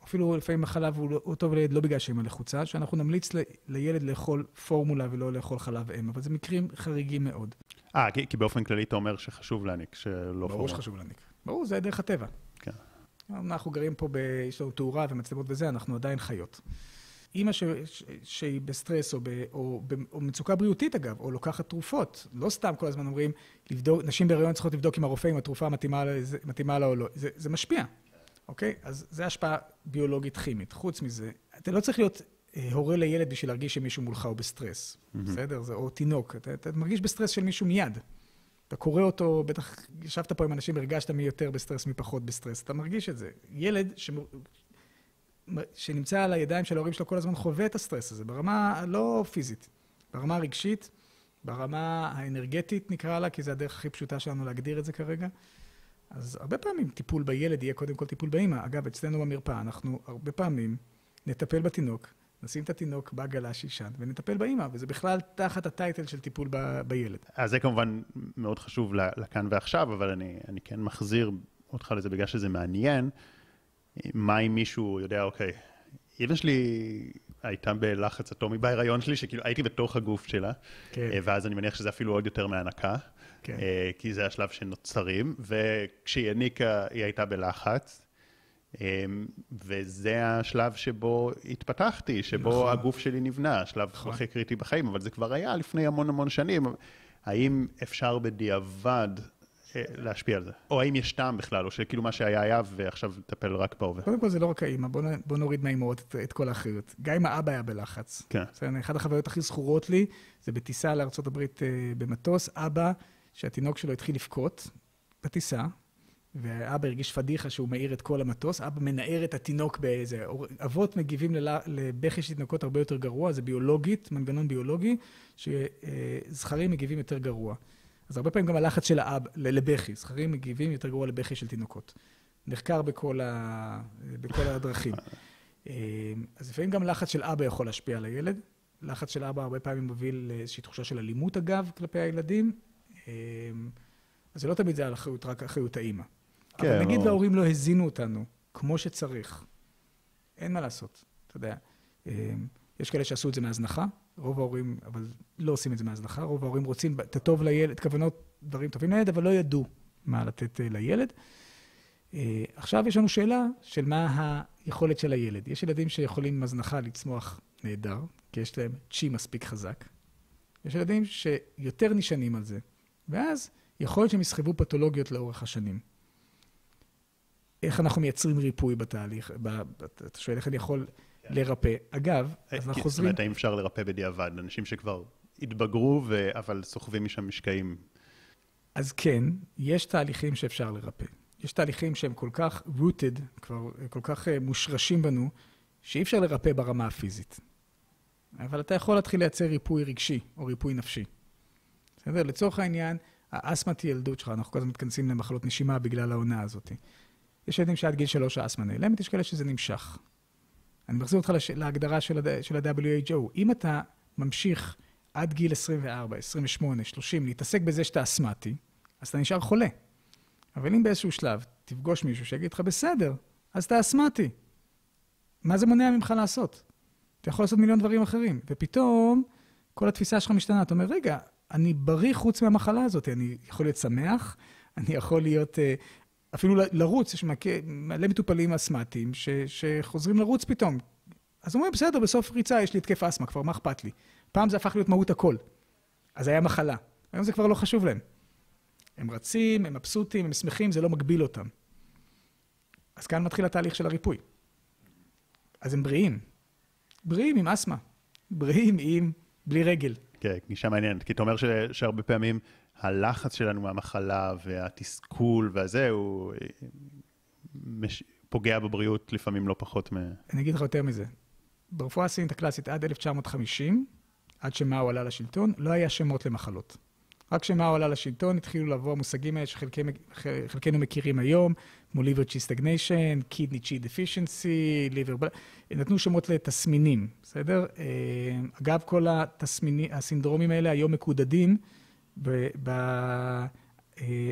אפילו לפעמים החלב הוא, לא, הוא טוב לילד לא בגלל שאימא לחוצה, שאנחנו נמליץ ל, לילד לאכול פורמולה ולא לאכול חלב אם, אבל זה מקרים חריגים מאוד. אה, כי, כי באופן כללי אתה אומר שחשוב להניק, שלא פורמולה. ברור שחשוב להניק. ברור, זה דרך הטבע. אנחנו גרים פה, ב... יש לנו תאורה ומצלמות וזה, אנחנו עדיין חיות. אימא ש... ש... שהיא בסטרס או, ב... או, ב... או מצוקה בריאותית אגב, או לוקחת תרופות, לא סתם כל הזמן אומרים, לבדוק, נשים בהריון צריכות לבדוק עם הרופא אם התרופה מתאימה לה, מתאימה לה או לא, זה, זה משפיע, אוקיי? אז זה השפעה ביולוגית כימית. חוץ מזה, אתה לא צריך להיות אה, הורה לילד בשביל להרגיש שמישהו מולך הוא בסטרס, mm-hmm. בסדר? זה, או תינוק, אתה, אתה מרגיש בסטרס של מישהו מיד. אתה קורא אותו, בטח ישבת פה עם אנשים, הרגשת מי יותר בסטרס, מי פחות בסטרס, אתה מרגיש את זה. ילד ש... שנמצא על הידיים של ההורים שלו כל הזמן חווה את הסטרס הזה, ברמה לא פיזית, ברמה הרגשית, ברמה האנרגטית נקרא לה, כי זו הדרך הכי פשוטה שלנו להגדיר את זה כרגע. אז הרבה פעמים טיפול בילד יהיה קודם כל טיפול באמא. אגב, אצלנו במרפאה אנחנו הרבה פעמים נטפל בתינוק, נשים את התינוק בעגלה שישן ונטפל באימא, וזה בכלל תחת ה title של טיפול ב, בילד. אז זה כמובן מאוד חשוב לכאן ועכשיו, אבל אני, אני כן מחזיר אותך לזה בגלל שזה מעניין. מה אם מישהו יודע, אוקיי, אמא שלי הייתה בלחץ אטומי בהיריון שלי, שכאילו הייתי בתוך הגוף שלה, כן. אה, ואז אני מניח שזה אפילו עוד יותר מהנקה, כן. אה, כי זה השלב שנוצרים, וכשהיא הניקה היא הייתה בלחץ. אה, וזה השלב שבו התפתחתי, שבו נכון. הגוף שלי נבנה, השלב נכון. הכי קריטי בחיים, אבל זה כבר היה לפני המון המון שנים. האם אפשר בדיעבד אה, להשפיע על זה? או האם יש טעם בכלל, או שכאילו מה שהיה היה ועכשיו לטפל רק בהווה? קודם כל זה לא רק האימא, בוא נוריד מהאימהות את, את כל האחריות. גם אם האבא היה בלחץ. כן. בסדר, אחת החוויות הכי זכורות לי, זה בטיסה לארה"ב אה, במטוס, אבא, שהתינוק שלו התחיל לבכות בטיסה, ואבא הרגיש פדיחה שהוא מאיר את כל המטוס, אבא מנער את התינוק באיזה... אבות מגיבים ללה- לבכי של תינוקות הרבה יותר גרוע, זה ביולוגית, מנגנון ביולוגי, שזכרים מגיבים יותר גרוע. אז הרבה פעמים גם הלחץ של האב, לבכי, זכרים מגיבים יותר גרוע לבכי של תינוקות. נחקר בכל, ה... בכל הדרכים. אה, אז לפעמים גם לחץ של אבא יכול להשפיע על הילד. לחץ של אבא הרבה פעמים מוביל לאיזושהי תחושה של אלימות, אגב, כלפי הילדים. אה, אז זה לא תמיד זה על אחריות, רק אחריות האימא. כן, אבל נגיד וההורים לא הזינו אותנו כמו שצריך, אין מה לעשות, אתה יודע. אה, יש כאלה שעשו את זה מהזנחה, רוב ההורים, אבל לא עושים את זה מהזנחה, רוב ההורים רוצים את הטוב לילד, כוונות, דברים טובים לילד, אבל לא ידעו מה לתת אה, לילד. אה, עכשיו יש לנו שאלה של מה היכולת של הילד. יש ילדים שיכולים עם הזנחה לצמוח נהדר, כי יש להם צ'י מספיק חזק. יש ילדים שיותר נשענים על זה, ואז יכול להיות שהם יסחבו פתולוגיות לאורך השנים. איך אנחנו מייצרים ריפוי בתהליך? אתה שואל איך אני יכול לרפא. אגב, אז אנחנו כי- זאת חוזרים... אומרת, האם אפשר לרפא בדיעבד? אנשים שכבר התבגרו. אבל סוחבים משם משקעים. אז כן, יש תהליכים שאפשר לרפא. יש תהליכים שהם כל כך rooted, כבר כל כך אה, מושרשים בנו, שאי אפשר לרפא ברמה הפיזית. אבל אתה יכול להתחיל לייצר ריפוי רגשי או ריפוי נפשי. בסדר? לצורך העניין, האסתמת ילדות שלך, אנחנו כל הזמן מתכנסים למחלות נשימה בגלל העונה הזאת. יש ילדים שעד גיל שלוש האסתמה נעלמת, יש כאלה שזה נמשך. אני מחזיר אותך לש... להגדרה של, ה-WHO. אם אתה ממשיך עד גיל 24, 28, 30, להתעסק בזה שאתה אסתמטי, אז אתה נשאר חולה. אבל אם באיזשהו שלב תפגוש מישהו שיגיד לך, בסדר, אז אתה אסתמטי. מה זה מונע ממך לעשות? אתה יכול לעשות מיליון דברים אחרים. ופתאום כל התפיסה שלך משתנה. אתה אומר, רגע, אני בריא חוץ מהמחלה הזאת. אני יכול להיות שמח, אני יכול להיות, אה, אפילו לרוץ, יש מלא- מטופלים אסתמטיים ש- שחוזרים לרוץ פתאום. אז אומרים, בסדר, בסוף ריצה יש לי התקף אסתמה, כבר מה אכפת לי? פעם זה הפך להיות מהות הכל. אז היה מחלה. היום זה כבר לא חשוב להם. הם רצים, הם מבסוטים, הם שמחים, זה לא מגביל אותם. אז כאן מתחיל התהליך של הריפוי. אז הם בריאים. בריאים עם אסתמה. בריאים עם בלי רגל. כן, גישה מעניינת. כי אתה אומר ש... שהרבה פעמים הלחץ שלנו מהמחלה והתסכול והזה, הוא אה, מש... פוגע בבריאות לפעמים לא פחות מ... אני אגיד לך יותר מזה. ברפואה הסינית הקלאסית עד 1950, עד שמאו עלה לשלטון, לא היה שמות למחלות. רק כשמאו עלה לשלטון התחילו לבוא המושגים האלה שחלקנו מכירים היום, כמו liver chi stagnation, kidney chi deficiency, liver... נתנו שמות לתסמינים, בסדר? אה, אגב, כל התסמינים, הסינדרומים האלה היום מקודדים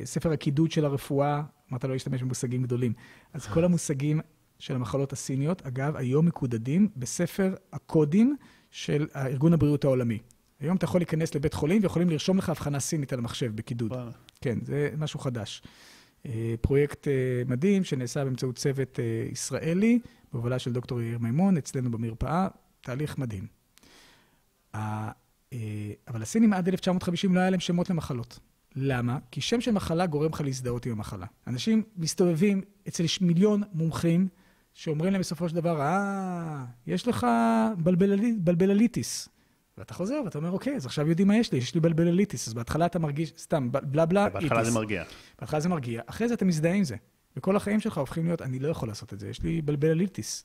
בספר הקידוד של הרפואה, אמרת לא להשתמש במושגים גדולים. אז כל המושגים של המחלות הסיניות, אגב, היום מקודדים בספר הקודים של ארגון הבריאות העולמי. היום אתה יכול להיכנס לבית חולים ויכולים לרשום לך הבחנה סינית על המחשב בקידוד. כן, זה משהו חדש. אה, פרויקט אה, מדהים שנעשה באמצעות צוות אה, ישראלי, בהובלה של דוקטור יאיר מימון, אצלנו במרפאה, תהליך מדהים. אה, אבל הסינים עד 1950 לא היה להם שמות למחלות. למה? כי שם של מחלה גורם לך להזדהות עם המחלה. אנשים מסתובבים אצל מיליון מומחים שאומרים להם בסופו של דבר, אה, יש לך בלבללי- בלבלליטיס. ואתה חוזר ואתה אומר, אוקיי, אז עכשיו יודעים מה יש לי, יש לי בלבלליטיס. אז בהתחלה אתה מרגיש, סתם, בלה בלה, בהתחלה איטיס. זה מרגיע. בהתחלה זה מרגיע, אחרי זה אתה מזדהה עם זה. וכל החיים שלך הופכים להיות, אני לא יכול לעשות את זה, יש לי בלבלליטיס.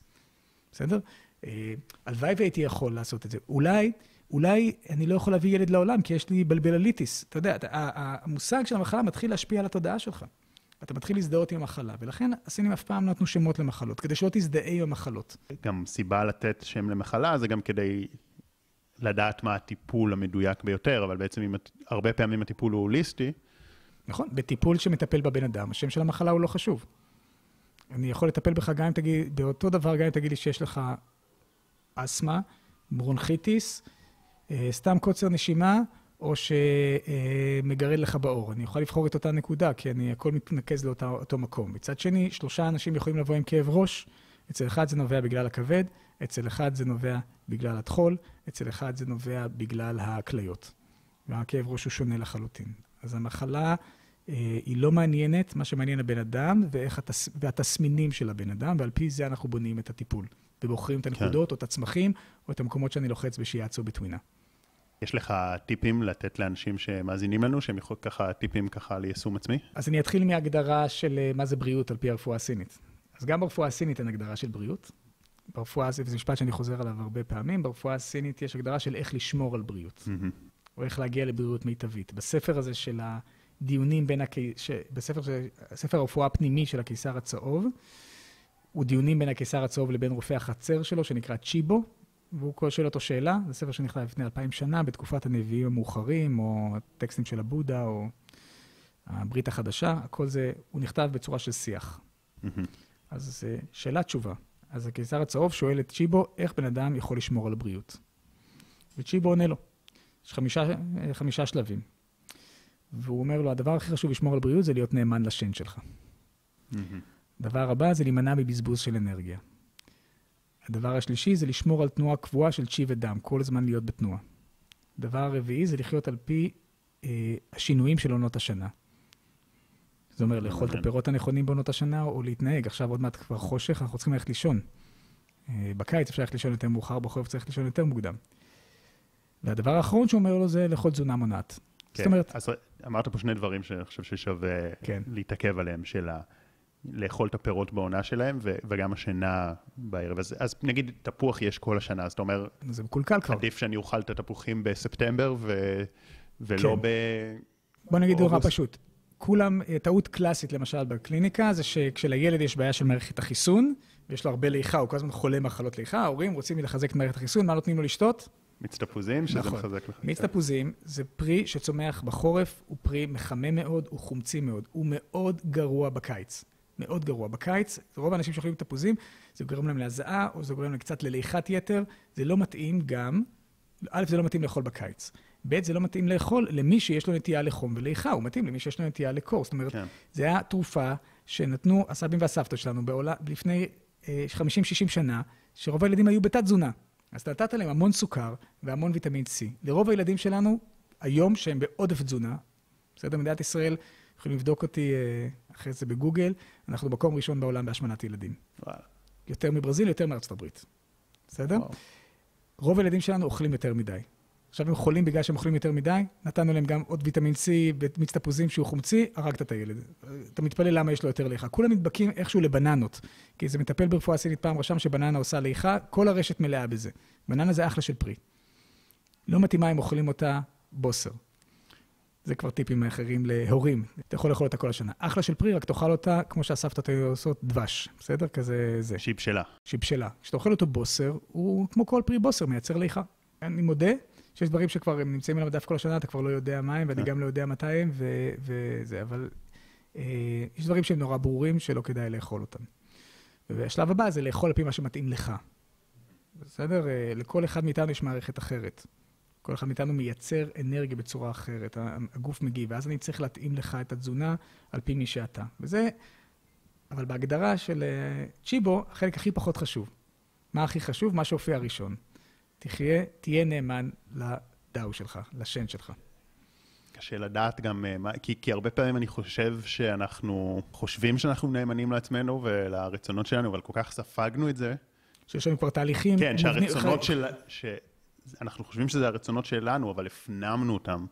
בסדר? אה, הלוואי והייתי יכול לעשות את זה. אולי, אולי אני לא יכול להביא ילד לעולם כי יש לי בלבלליטיס. אתה יודע, המושג של המחלה מתחיל להשפיע על התודעה שלך. אתה מתחיל להזדהות עם המחלה, ולכן הסינים אף פעם לא נתנו שמות למחלות, כדי שלא תזדהה עם המחלות. גם סיבה לתת שם למחלה זה גם כדי לדעת מה הטיפול המדויק ביותר, אבל בעצם אם, הרבה פעמים הטיפול הוא הוליסטי, נכון? בטיפול שמטפל בבן אדם, השם של המחלה הוא לא חשוב. אני יכול לטפל בך גם אם תגיד, באותו דבר, גם אם תגיד לי שיש לך אסתמה, ברונכיטיס, סתם קוצר נשימה, או שמגרד לך בעור. אני יכול לבחור את אותה נקודה, כי אני, הכל מתנקז לאותו מקום. מצד שני, שלושה אנשים יכולים לבוא עם כאב ראש, אצל אחד זה נובע בגלל הכבד, אצל אחד זה נובע בגלל הטחול, אצל אחד זה נובע בגלל הכליות. והכאב ראש הוא שונה לחלוטין. אז המחלה אה, היא לא מעניינת, מה שמעניין הבן אדם התס... והתסמינים של הבן אדם, ועל פי זה אנחנו בונים את הטיפול. ובוחרים את הנקודות כן. או את הצמחים, או את המקומות שאני לוחץ בשיאצו בטווינה. יש לך טיפים לתת לאנשים שמאזינים לנו, שהם יכולים ככה טיפים ככה ליישום עצמי? אז אני אתחיל מהגדרה של אה, מה זה בריאות על פי הרפואה הסינית. אז גם ברפואה הסינית אין הגדרה של בריאות. ברפואה, וזה משפט שאני חוזר עליו הרבה פעמים, ברפואה הסינית יש הגדרה של איך לשמור על בריאות, mm-hmm. או איך להגיע לבריאות מיטבית. בספר הזה של הדיונים בין, הקי... ש... בספר של... ספר הרפואה הפנימי של הקיסר הצהוב, הוא דיונים בין הקיסר הצהוב לבין רופא החצר שלו, שנקרא צ'יבו, והוא שואל אותו שאלה, זה ספר שנכתב לפני אלפיים שנה, בתקופת הנביאים המאוחרים, או הטקסטים של הבודה, או הברית החדשה, הכל זה, הוא נכתב בצורה של שיח. Mm-hmm. אז זה שאלה תשובה. אז הקיסר הצהוב שואל את צ'יבו, איך בן אדם יכול לשמור על הבריאות? וצ'יבו עונה לו, יש חמישה, חמישה שלבים. והוא אומר לו, הדבר הכי חשוב לשמור על בריאות זה להיות נאמן לשן שלך. Mm-hmm. הדבר הבא זה להימנע מבזבוז של אנרגיה. הדבר השלישי זה לשמור על תנועה קבועה של צ'י ודם, כל הזמן להיות בתנועה. הדבר הרביעי זה לחיות על פי אה, השינויים של עונות השנה. זה אומר לאכול את הפירות הנכונים בעונות השנה, או להתנהג. עכשיו עוד מעט כבר חושך, אנחנו צריכים ללכת לישון. אה, בקיץ אפשר ללכת לישון יותר מאוחר, בחורף צריך לישון יותר מוקדם. והדבר האחרון שהוא אומר לו זה לאכול תזונה מונעת. כן, זאת אומרת... אז אמרת פה שני דברים שאני חושב ששווה כן. להתעכב עליהם, של ה... לאכול את הפירות בעונה שלהם, ו- וגם השינה בערב. אז, אז נגיד, תפוח יש כל השנה, אז אתה אומר... זה מקולקל כבר. עדיף שאני אוכל את התפוחים בספטמבר, ו- ולא כן. ב... בוא נגיד דבר פשוט. כולם, אה, טעות קלאסית למשל בקליניקה, זה שכשלילד יש בעיה של מערכת החיסון, ויש לו הרבה ליחה, הוא כל הזמן חולה מחלות ליחה, ההורים רוצים לחזק את מערכת החיסון, מה נותנים לו לשתות? מיץ תפוזים, שזה נכון. מחזק לך. מיץ תפוזים זה פרי שצומח בחורף, הוא פרי מחמם מאוד, הוא חומצי מאוד, הוא מאוד גרוע בקיץ. מאוד גרוע. בקיץ, רוב האנשים שאוכלים תפוזים, זה גורם להם להזעה, או זה גורם להם קצת לליכת יתר. זה לא מתאים גם, א', זה לא מתאים לאכול בקיץ. ב', זה לא מתאים לאכול למי שיש לו נטייה לחום וליכה, הוא מתאים למי שיש לו נטייה לקור. זאת אומרת, כן. זה היה תרופה שנתנו הסבים והסבתות שלנו בעולה, לפני אה, 50-60 שנה, שרוב הילדים היו בתת-תזונה. אז אתה נתת להם המון סוכר והמון ויטמין C. לרוב הילדים שלנו, היום שהם בעודף תזונה, בסדר? מדינת ישראל, יכולים לבדוק אותי אה, אחרי זה בגוגל, אנחנו מקום ראשון בעולם בהשמנת ילדים. וואלה. יותר מברזיל, יותר מארצות הברית. בסדר? וואו. רוב הילדים שלנו אוכלים יותר מדי. עכשיו הם חולים בגלל שהם אוכלים יותר מדי, נתנו להם גם עוד ויטמין C ומיץ תפוזים שהוא חומצי, הרגת את הילד. אתה מתפלא למה יש לו יותר ליכה. כולם נדבקים איכשהו לבננות, כי זה מטפל ברפואה סינית פעם רשם שבננה עושה ליכה, כל הרשת מלאה בזה. בננה זה אחלה של פרי. לא מתאימה אם אוכלים אותה בוסר. זה כבר טיפים אחרים להורים. אתה יכול לאכול אותה כל השנה. אחלה של פרי, רק תאכל אותה כמו שהסבתות היו עושות דבש, בסדר? כזה זה. שהיא בשלה. שהיא בשלה. כשאתה אוכל אותו בוסר, הוא כמו כל פרי בוסר, מייצר ליכה. אני מודה שיש דברים שכבר הם נמצאים על המדף כל השנה, אתה כבר לא יודע מה הם, ואני אה. גם לא יודע מתי הם, וזה, אבל אה, יש דברים שהם נורא ברורים שלא כדאי לאכול אותם. והשלב הבא זה לאכול על פי מה שמתאים לך. בסדר? אה, לכל אחד מאיתנו יש מערכת אחרת. כל אחד מאיתנו מייצר אנרגיה בצורה אחרת, הגוף מגיב, ואז אני צריך להתאים לך את התזונה על פי מי שאתה. וזה, אבל בהגדרה של אה, צ'יבו, החלק הכי פחות חשוב. מה הכי חשוב? מה שהופיע ראשון. תחיה, תהיה נאמן לדאו שלך, לשן שלך. קשה לדעת גם, אה, כי, כי הרבה פעמים אני חושב שאנחנו חושבים שאנחנו נאמנים לעצמנו ולרצונות שלנו, אבל כל כך ספגנו את זה. שיש לנו כבר תהליכים. כן, שהרצונות של... ש... אנחנו חושבים שזה הרצונות שלנו, אבל הפנמנו אותם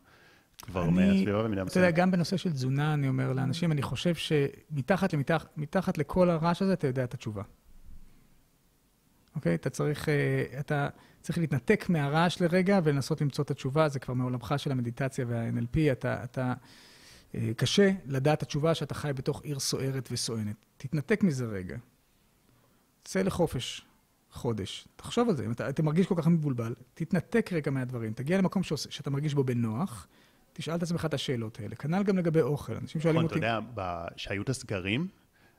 כבר מהסביבה במידה מסוימת. אתה יודע, גם בנושא של תזונה, אני אומר לאנשים, אני חושב שמתחת למתח, מתחת לכל הרעש הזה, אתה יודע את התשובה. אוקיי? אתה צריך, אה, אתה צריך להתנתק מהרעש לרגע ולנסות למצוא את התשובה, זה כבר מעולמך של המדיטציה וה-NLP, אתה, אתה, אה, קשה לדעת התשובה שאתה חי בתוך עיר סוערת וסואנת. תתנתק מזה רגע. צא לחופש. חודש. תחשוב על זה, אם אתה, אתה מרגיש כל כך מבולבל, תתנתק רגע מהדברים, תגיע למקום שעושה, שאתה מרגיש בו בנוח, תשאל את עצמך את השאלות האלה. כנ"ל גם לגבי אוכל, אנשים שואלים אותי... נכון, אתה יודע, כשהיו את הסגרים,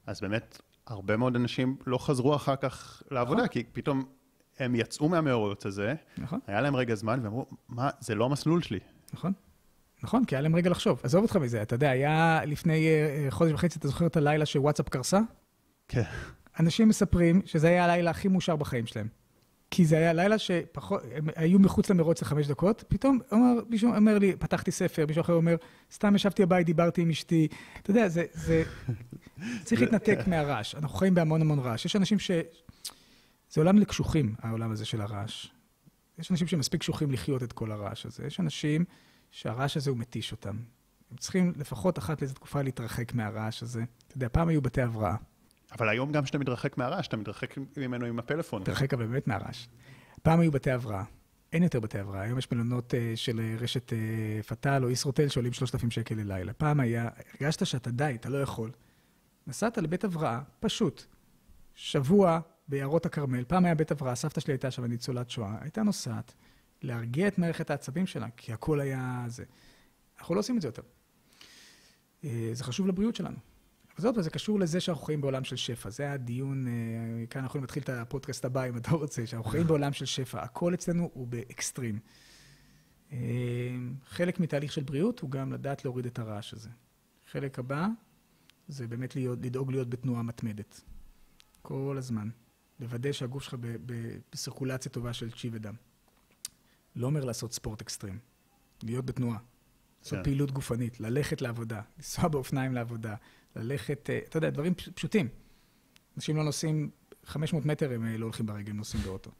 אז באמת הרבה מאוד אנשים לא חזרו אחר כך לעבודה, נכון. כי פתאום הם יצאו מהמאורעות הזה, נכון. היה להם רגע זמן, ואמרו, מה, זה לא המסלול שלי. נכון. נכון, כי היה להם רגע לחשוב. עזוב אותך מזה, אתה יודע, היה לפני אה, חודש וחצי, אתה זוכר את הלילה שוואטסאפ קרסה? כן. אנשים מספרים שזה היה הלילה הכי מאושר בחיים שלהם. כי זה היה לילה שפחות, הם היו מחוץ למרוץ לחמש דקות, פתאום אומר, מישהו אומר לי, פתחתי ספר, מישהו אחר אומר, סתם ישבתי בבית, דיברתי עם אשתי. אתה יודע, זה, זה, צריך להתנתק מהרעש. אנחנו חיים בהמון המון רעש. יש אנשים ש... זה עולם לקשוחים, העולם הזה של הרעש. יש אנשים שמספיק קשוחים לחיות את כל הרעש הזה. יש אנשים שהרעש הזה הוא מתיש אותם. הם צריכים לפחות אחת לאיזו תקופה להתרחק מהרעש הזה. אתה יודע, פעם היו בתי הבראה. אבל היום גם כשאתה מתרחק מהרעש, אתה מתרחק ממנו עם הפלאפון. מתרחק אבל באמת מהרעש. פעם היו בתי הבראה. אין יותר בתי הבראה. היום יש מלונות uh, של uh, רשת uh, פטל או ישרוטל שעולים 3,000 שקל ללילה. פעם היה, הרגשת שאתה די, אתה לא יכול. נסעת לבית הבראה, פשוט. שבוע ביערות הכרמל, פעם היה בית הבראה, סבתא שלי הייתה שם ניצולת שואה, הייתה נוסעת להרגיע את מערכת העצבים שלה, כי הכל היה זה. אנחנו לא עושים את זה יותר. זה חשוב לבריאות שלנו. וזאת, וזה קשור לזה שאנחנו חיים בעולם של שפע. זה הדיון, אה, כאן אנחנו להתחיל את הפודקאסט הבא, אם אתה רוצה, שאנחנו חיים בעולם של שפע. הכל אצלנו הוא באקסטרים. אה, חלק מתהליך של בריאות הוא גם לדעת להוריד את הרעש הזה. חלק הבא זה באמת להיות, לדאוג להיות בתנועה מתמדת. כל הזמן. לוודא שהגוף שלך בסירקולציה טובה של צ'י ודם. לא אומר לעשות ספורט אקסטרים, להיות בתנועה. לעשות כן. פעילות גופנית, ללכת לעבודה, לנסוע באופניים לעבודה, ללכת, אה, אתה יודע, דברים פשוטים. אנשים לא נוסעים 500 מטר, הם אה, לא הולכים ברגל, הם נוסעים באוטו.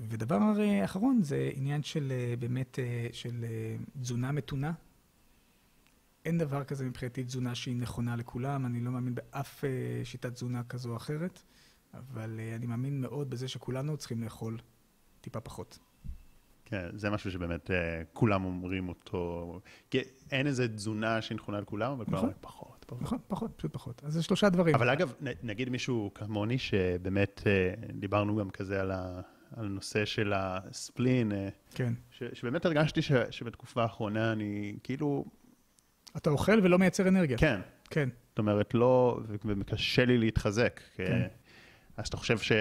ודבר אה, אחרון זה עניין של באמת, של תזונה מתונה. אין דבר כזה מבחינתי תזונה שהיא נכונה לכולם, אני לא מאמין באף שיטת תזונה כזו או אחרת, אבל אני מאמין מאוד בזה שכולנו צריכים לאכול טיפה פחות. כן, זה משהו שבאמת כולם אומרים אותו. אין איזה תזונה שהיא נכונה לכולם, אבל כולם נכון. אומרים פחות, פחות. נכון, פחות, פשוט פחות. אז זה שלושה דברים. אבל אגב, נגיד מישהו כמוני, שבאמת uh, דיברנו גם כזה על, ה, על הנושא של הספלין. Uh, כן. ש, שבאמת הרגשתי ש, שבתקופה האחרונה אני כאילו... אתה אוכל ולא מייצר אנרגיה. כן. כן. זאת אומרת, לא, וקשה לי להתחזק. כן. אז אתה חושב ש...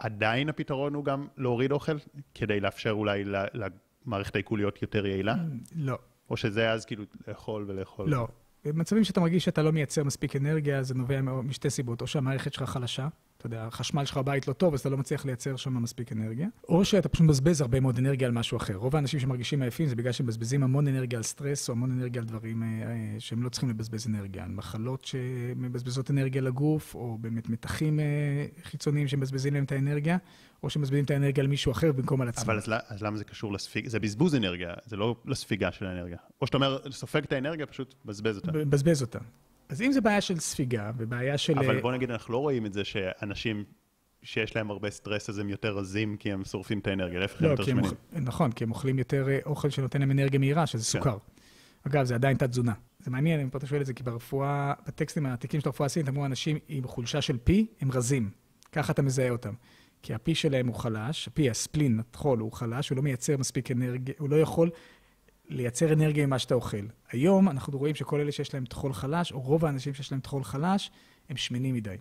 עדיין הפתרון הוא גם להוריד אוכל, כדי לאפשר אולי למערכת העיכול להיות יותר יעילה? לא. או שזה אז כאילו לאכול ולאכול? לא. במצבים שאתה מרגיש שאתה לא מייצר מספיק אנרגיה, זה נובע משתי סיבות. או שהמערכת שלך חלשה, אתה יודע, החשמל שלך בבית לא טוב, אז אתה לא מצליח לייצר שם מספיק אנרגיה, או שאתה פשוט מבזבז הרבה מאוד אנרגיה על משהו אחר. רוב האנשים שמרגישים עייפים זה בגלל שהם מבזבזים המון אנרגיה על סטרס, או המון אנרגיה על דברים אה, אה, שהם לא צריכים לבזבז אנרגיה, על מחלות שמבזבזות אנרגיה לגוף, או באמת מתחים אה, חיצוניים שמבזבזים להם את האנרגיה, או שמבזבזים את האנרגיה על מישהו אחר במקום על עצמם. אבל אז, אז למה זה קשור לספיג... זה בזבוז אנרגיה, זה לא לספיגה של האנרגיה. או שאתה אומר, סופג את האנרגיה, פשוט בזבז אותה. בזבז אותה. אז אם זה בעיה של ספיגה ובעיה של... אבל בוא נגיד, אנחנו לא רואים את זה שאנשים שיש להם הרבה סטרס, אז הם יותר רזים כי הם שורפים את האנרגיה, להפך לא, הם יותר שמנים. נכון, כי הם אוכלים יותר אה, אוכל שנותן להם אנרגיה מהירה, שזה כן. סוכר. אגב, זה עדיין תת-תזונה. זה מעניין, אם פה אתה שואל את זה, כי ברפואה, בטקסטים העתיקים של הרפואה הסינית, אמרו אנשים עם חולשה של פי, הם רזים. ככה אתה מזהה אותם. כי הפי שלהם הוא חלש, הפי, הספלין, הטחול, הוא חלש, הוא לא מייצר מספיק אנרגיה, הוא לא יכול לייצר אנרגיה ממה שאתה אוכל. היום אנחנו רואים שכל אלה שיש להם טחול חלש, או רוב האנשים שיש להם טחול חלש, הם שמנים מדי.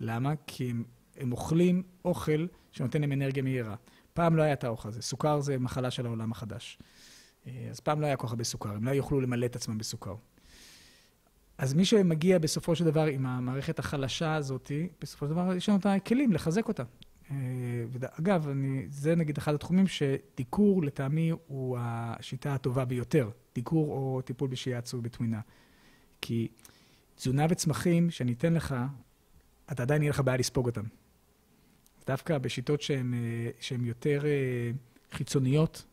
למה? כי הם הם אוכלים אוכל שנותן להם אנרגיה מהירה. פעם לא היה את האוכל הזה, סוכר זה מחלה של העולם החדש. אה, אז פעם לא היה כל כך הרבה סוכר, הם לא יוכלו למלא את עצמם בסוכר. אז מי שמגיע בסופו של דבר עם המערכת החלשה הזאת, בסופו של דבר יש לנו את הכלים לחזק אותה. אגב, אני, זה נגיד אחד התחומים שדיקור לטעמי הוא השיטה הטובה ביותר, דיקור או טיפול בשיאצו בטמינה. כי תזונה וצמחים שאני אתן לך, אתה עדיין יהיה לך בעיה לספוג אותם. דווקא בשיטות שהן אה, יותר אה, חיצוניות,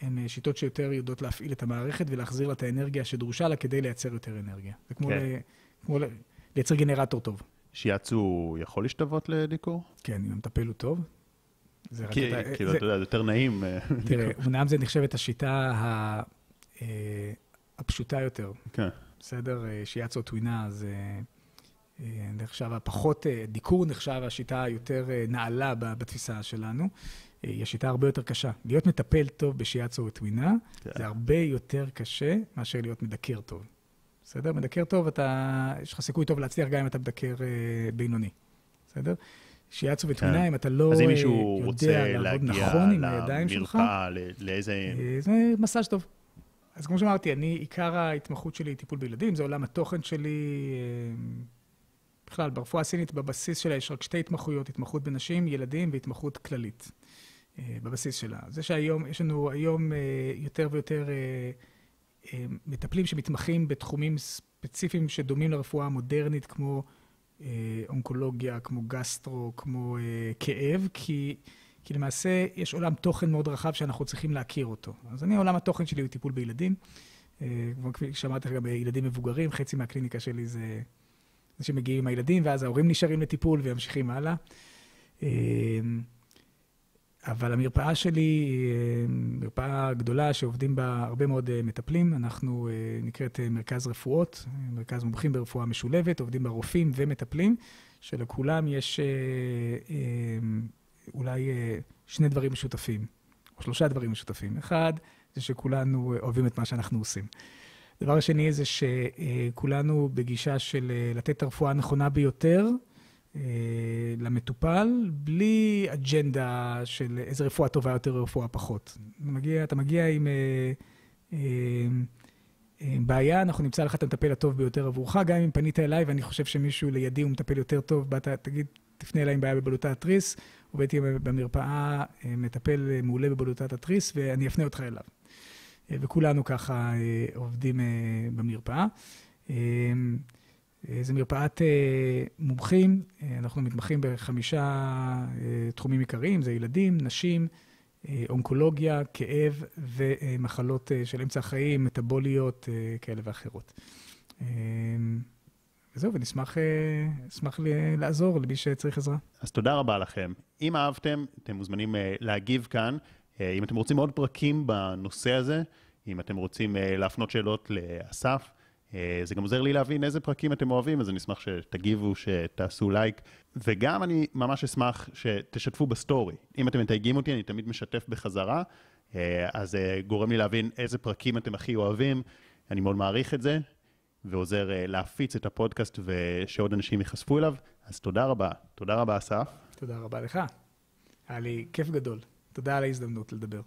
הן אה, שיטות שיותר יודעות להפעיל את המערכת ולהחזיר לה את האנרגיה שדרושה לה כדי לייצר יותר אנרגיה. זה כמו, כן. ל, כמו ל, לייצר גנרטור טוב. שיאצו יכול להשתוות לדיקור? כן, אם המטפל הוא טוב. זה כי, אתה, כאילו, זה, אתה יודע, זה יותר נעים. תראה, אמנם זה נחשבת השיטה הפשוטה יותר. כן. בסדר? שיאצו טווינה זה... אה, נחשב הפחות, אה, דיקור נחשב השיטה היותר אה, נעלה בתפיסה שלנו. היא השיטה הרבה יותר קשה. להיות מטפל טוב בשיאצו וטווינה, כן. זה הרבה יותר קשה מאשר להיות מדקר טוב. בסדר? מדקר טוב, אתה, יש לך סיכוי טוב להצליח גם אם אתה מדקר אה, בינוני. בסדר? שיאצו וטמינה, כן. אם אתה לא אז אם אה, מישהו רוצה יודע לעבוד להגיע נכון עם הידיים שלך, למרפאה, ל- לאיזה... אה, זה מסאז' טוב. אז כמו שאמרתי, אני, עיקר ההתמחות שלי היא טיפול בילדים, זה עולם התוכן שלי. אה, בכלל, ברפואה הסינית, בבסיס שלה יש רק שתי התמחויות, התמחות בנשים, ילדים והתמחות כללית. בבסיס שלה. זה שהיום, יש לנו היום יותר ויותר מטפלים שמתמחים בתחומים ספציפיים שדומים לרפואה המודרנית, כמו אה, אונקולוגיה, כמו גסטרו, כמו אה, כאב, כי, כי למעשה יש עולם תוכן מאוד רחב שאנחנו צריכים להכיר אותו. אז אני, עולם התוכן שלי הוא טיפול בילדים. אה, כמו כפי שאמרתי לך, גם ילדים מבוגרים, חצי מהקליניקה שלי זה אנשים מגיעים עם הילדים, ואז ההורים נשארים לטיפול וממשיכים הלאה. אבל המרפאה שלי היא אה, מרפאה גדולה שעובדים בה הרבה מאוד אה, מטפלים. אנחנו אה, נקראת אה, מרכז רפואות, מרכז מומחים ברפואה משולבת, עובדים בה רופאים ומטפלים, שלכולם יש אה, אולי שני דברים משותפים, או שלושה דברים משותפים. אחד, זה שכולנו אוהבים את מה שאנחנו עושים. הדבר השני זה שכולנו בגישה של לתת את הרפואה הנכונה ביותר, למטופל, בלי אג'נדה של איזה רפואה טובה יותר או רפואה פחות. אתה מגיע, אתה מגיע עם אה, אה, אה, בעיה, אנחנו נמצא לך את המטפל הטוב ביותר עבורך, גם אם פנית אליי ואני חושב שמישהו לידי הוא מטפל יותר טוב, באת, תגיד, תפנה אליי עם בעיה בבלוטת התריס, עובדתי במרפאה, אה, מטפל אה, מעולה בבלוטת התריס, ואני אפנה אותך אליו. אה, וכולנו ככה אה, עובדים אה, במרפאה. אה, זו מרפאת אה, מומחים, אה, אנחנו מתמחים בחמישה תחומים עיקריים, זה ילדים, נשים, אונקולוגיה, כאב ומחלות של אמצע החיים, מטבוליות כאלה ואחרות. וזהו, ונשמח נשמח ל- לעזור למי שצריך עזרה. אז תודה רבה לכם. אם אהבתם, אתם מוזמנים להגיב כאן. אם אתם רוצים עוד פרקים בנושא הזה, אם אתם רוצים להפנות שאלות לאסף, זה גם עוזר לי להבין איזה פרקים אתם אוהבים, אז אני אשמח שתגיבו, שתעשו לייק. וגם אני ממש אשמח שתשתפו בסטורי. אם אתם מתייגים אותי, אני תמיד משתף בחזרה, אה, אז זה גורם לי להבין איזה פרקים אתם הכי אוהבים. אני מאוד מעריך את זה, ועוזר אה, להפיץ את הפודקאסט ושעוד אנשים ייחשפו אליו. אז תודה רבה. תודה רבה, אסף. תודה רבה לך. היה לי כיף גדול. תודה על ההזדמנות לדבר.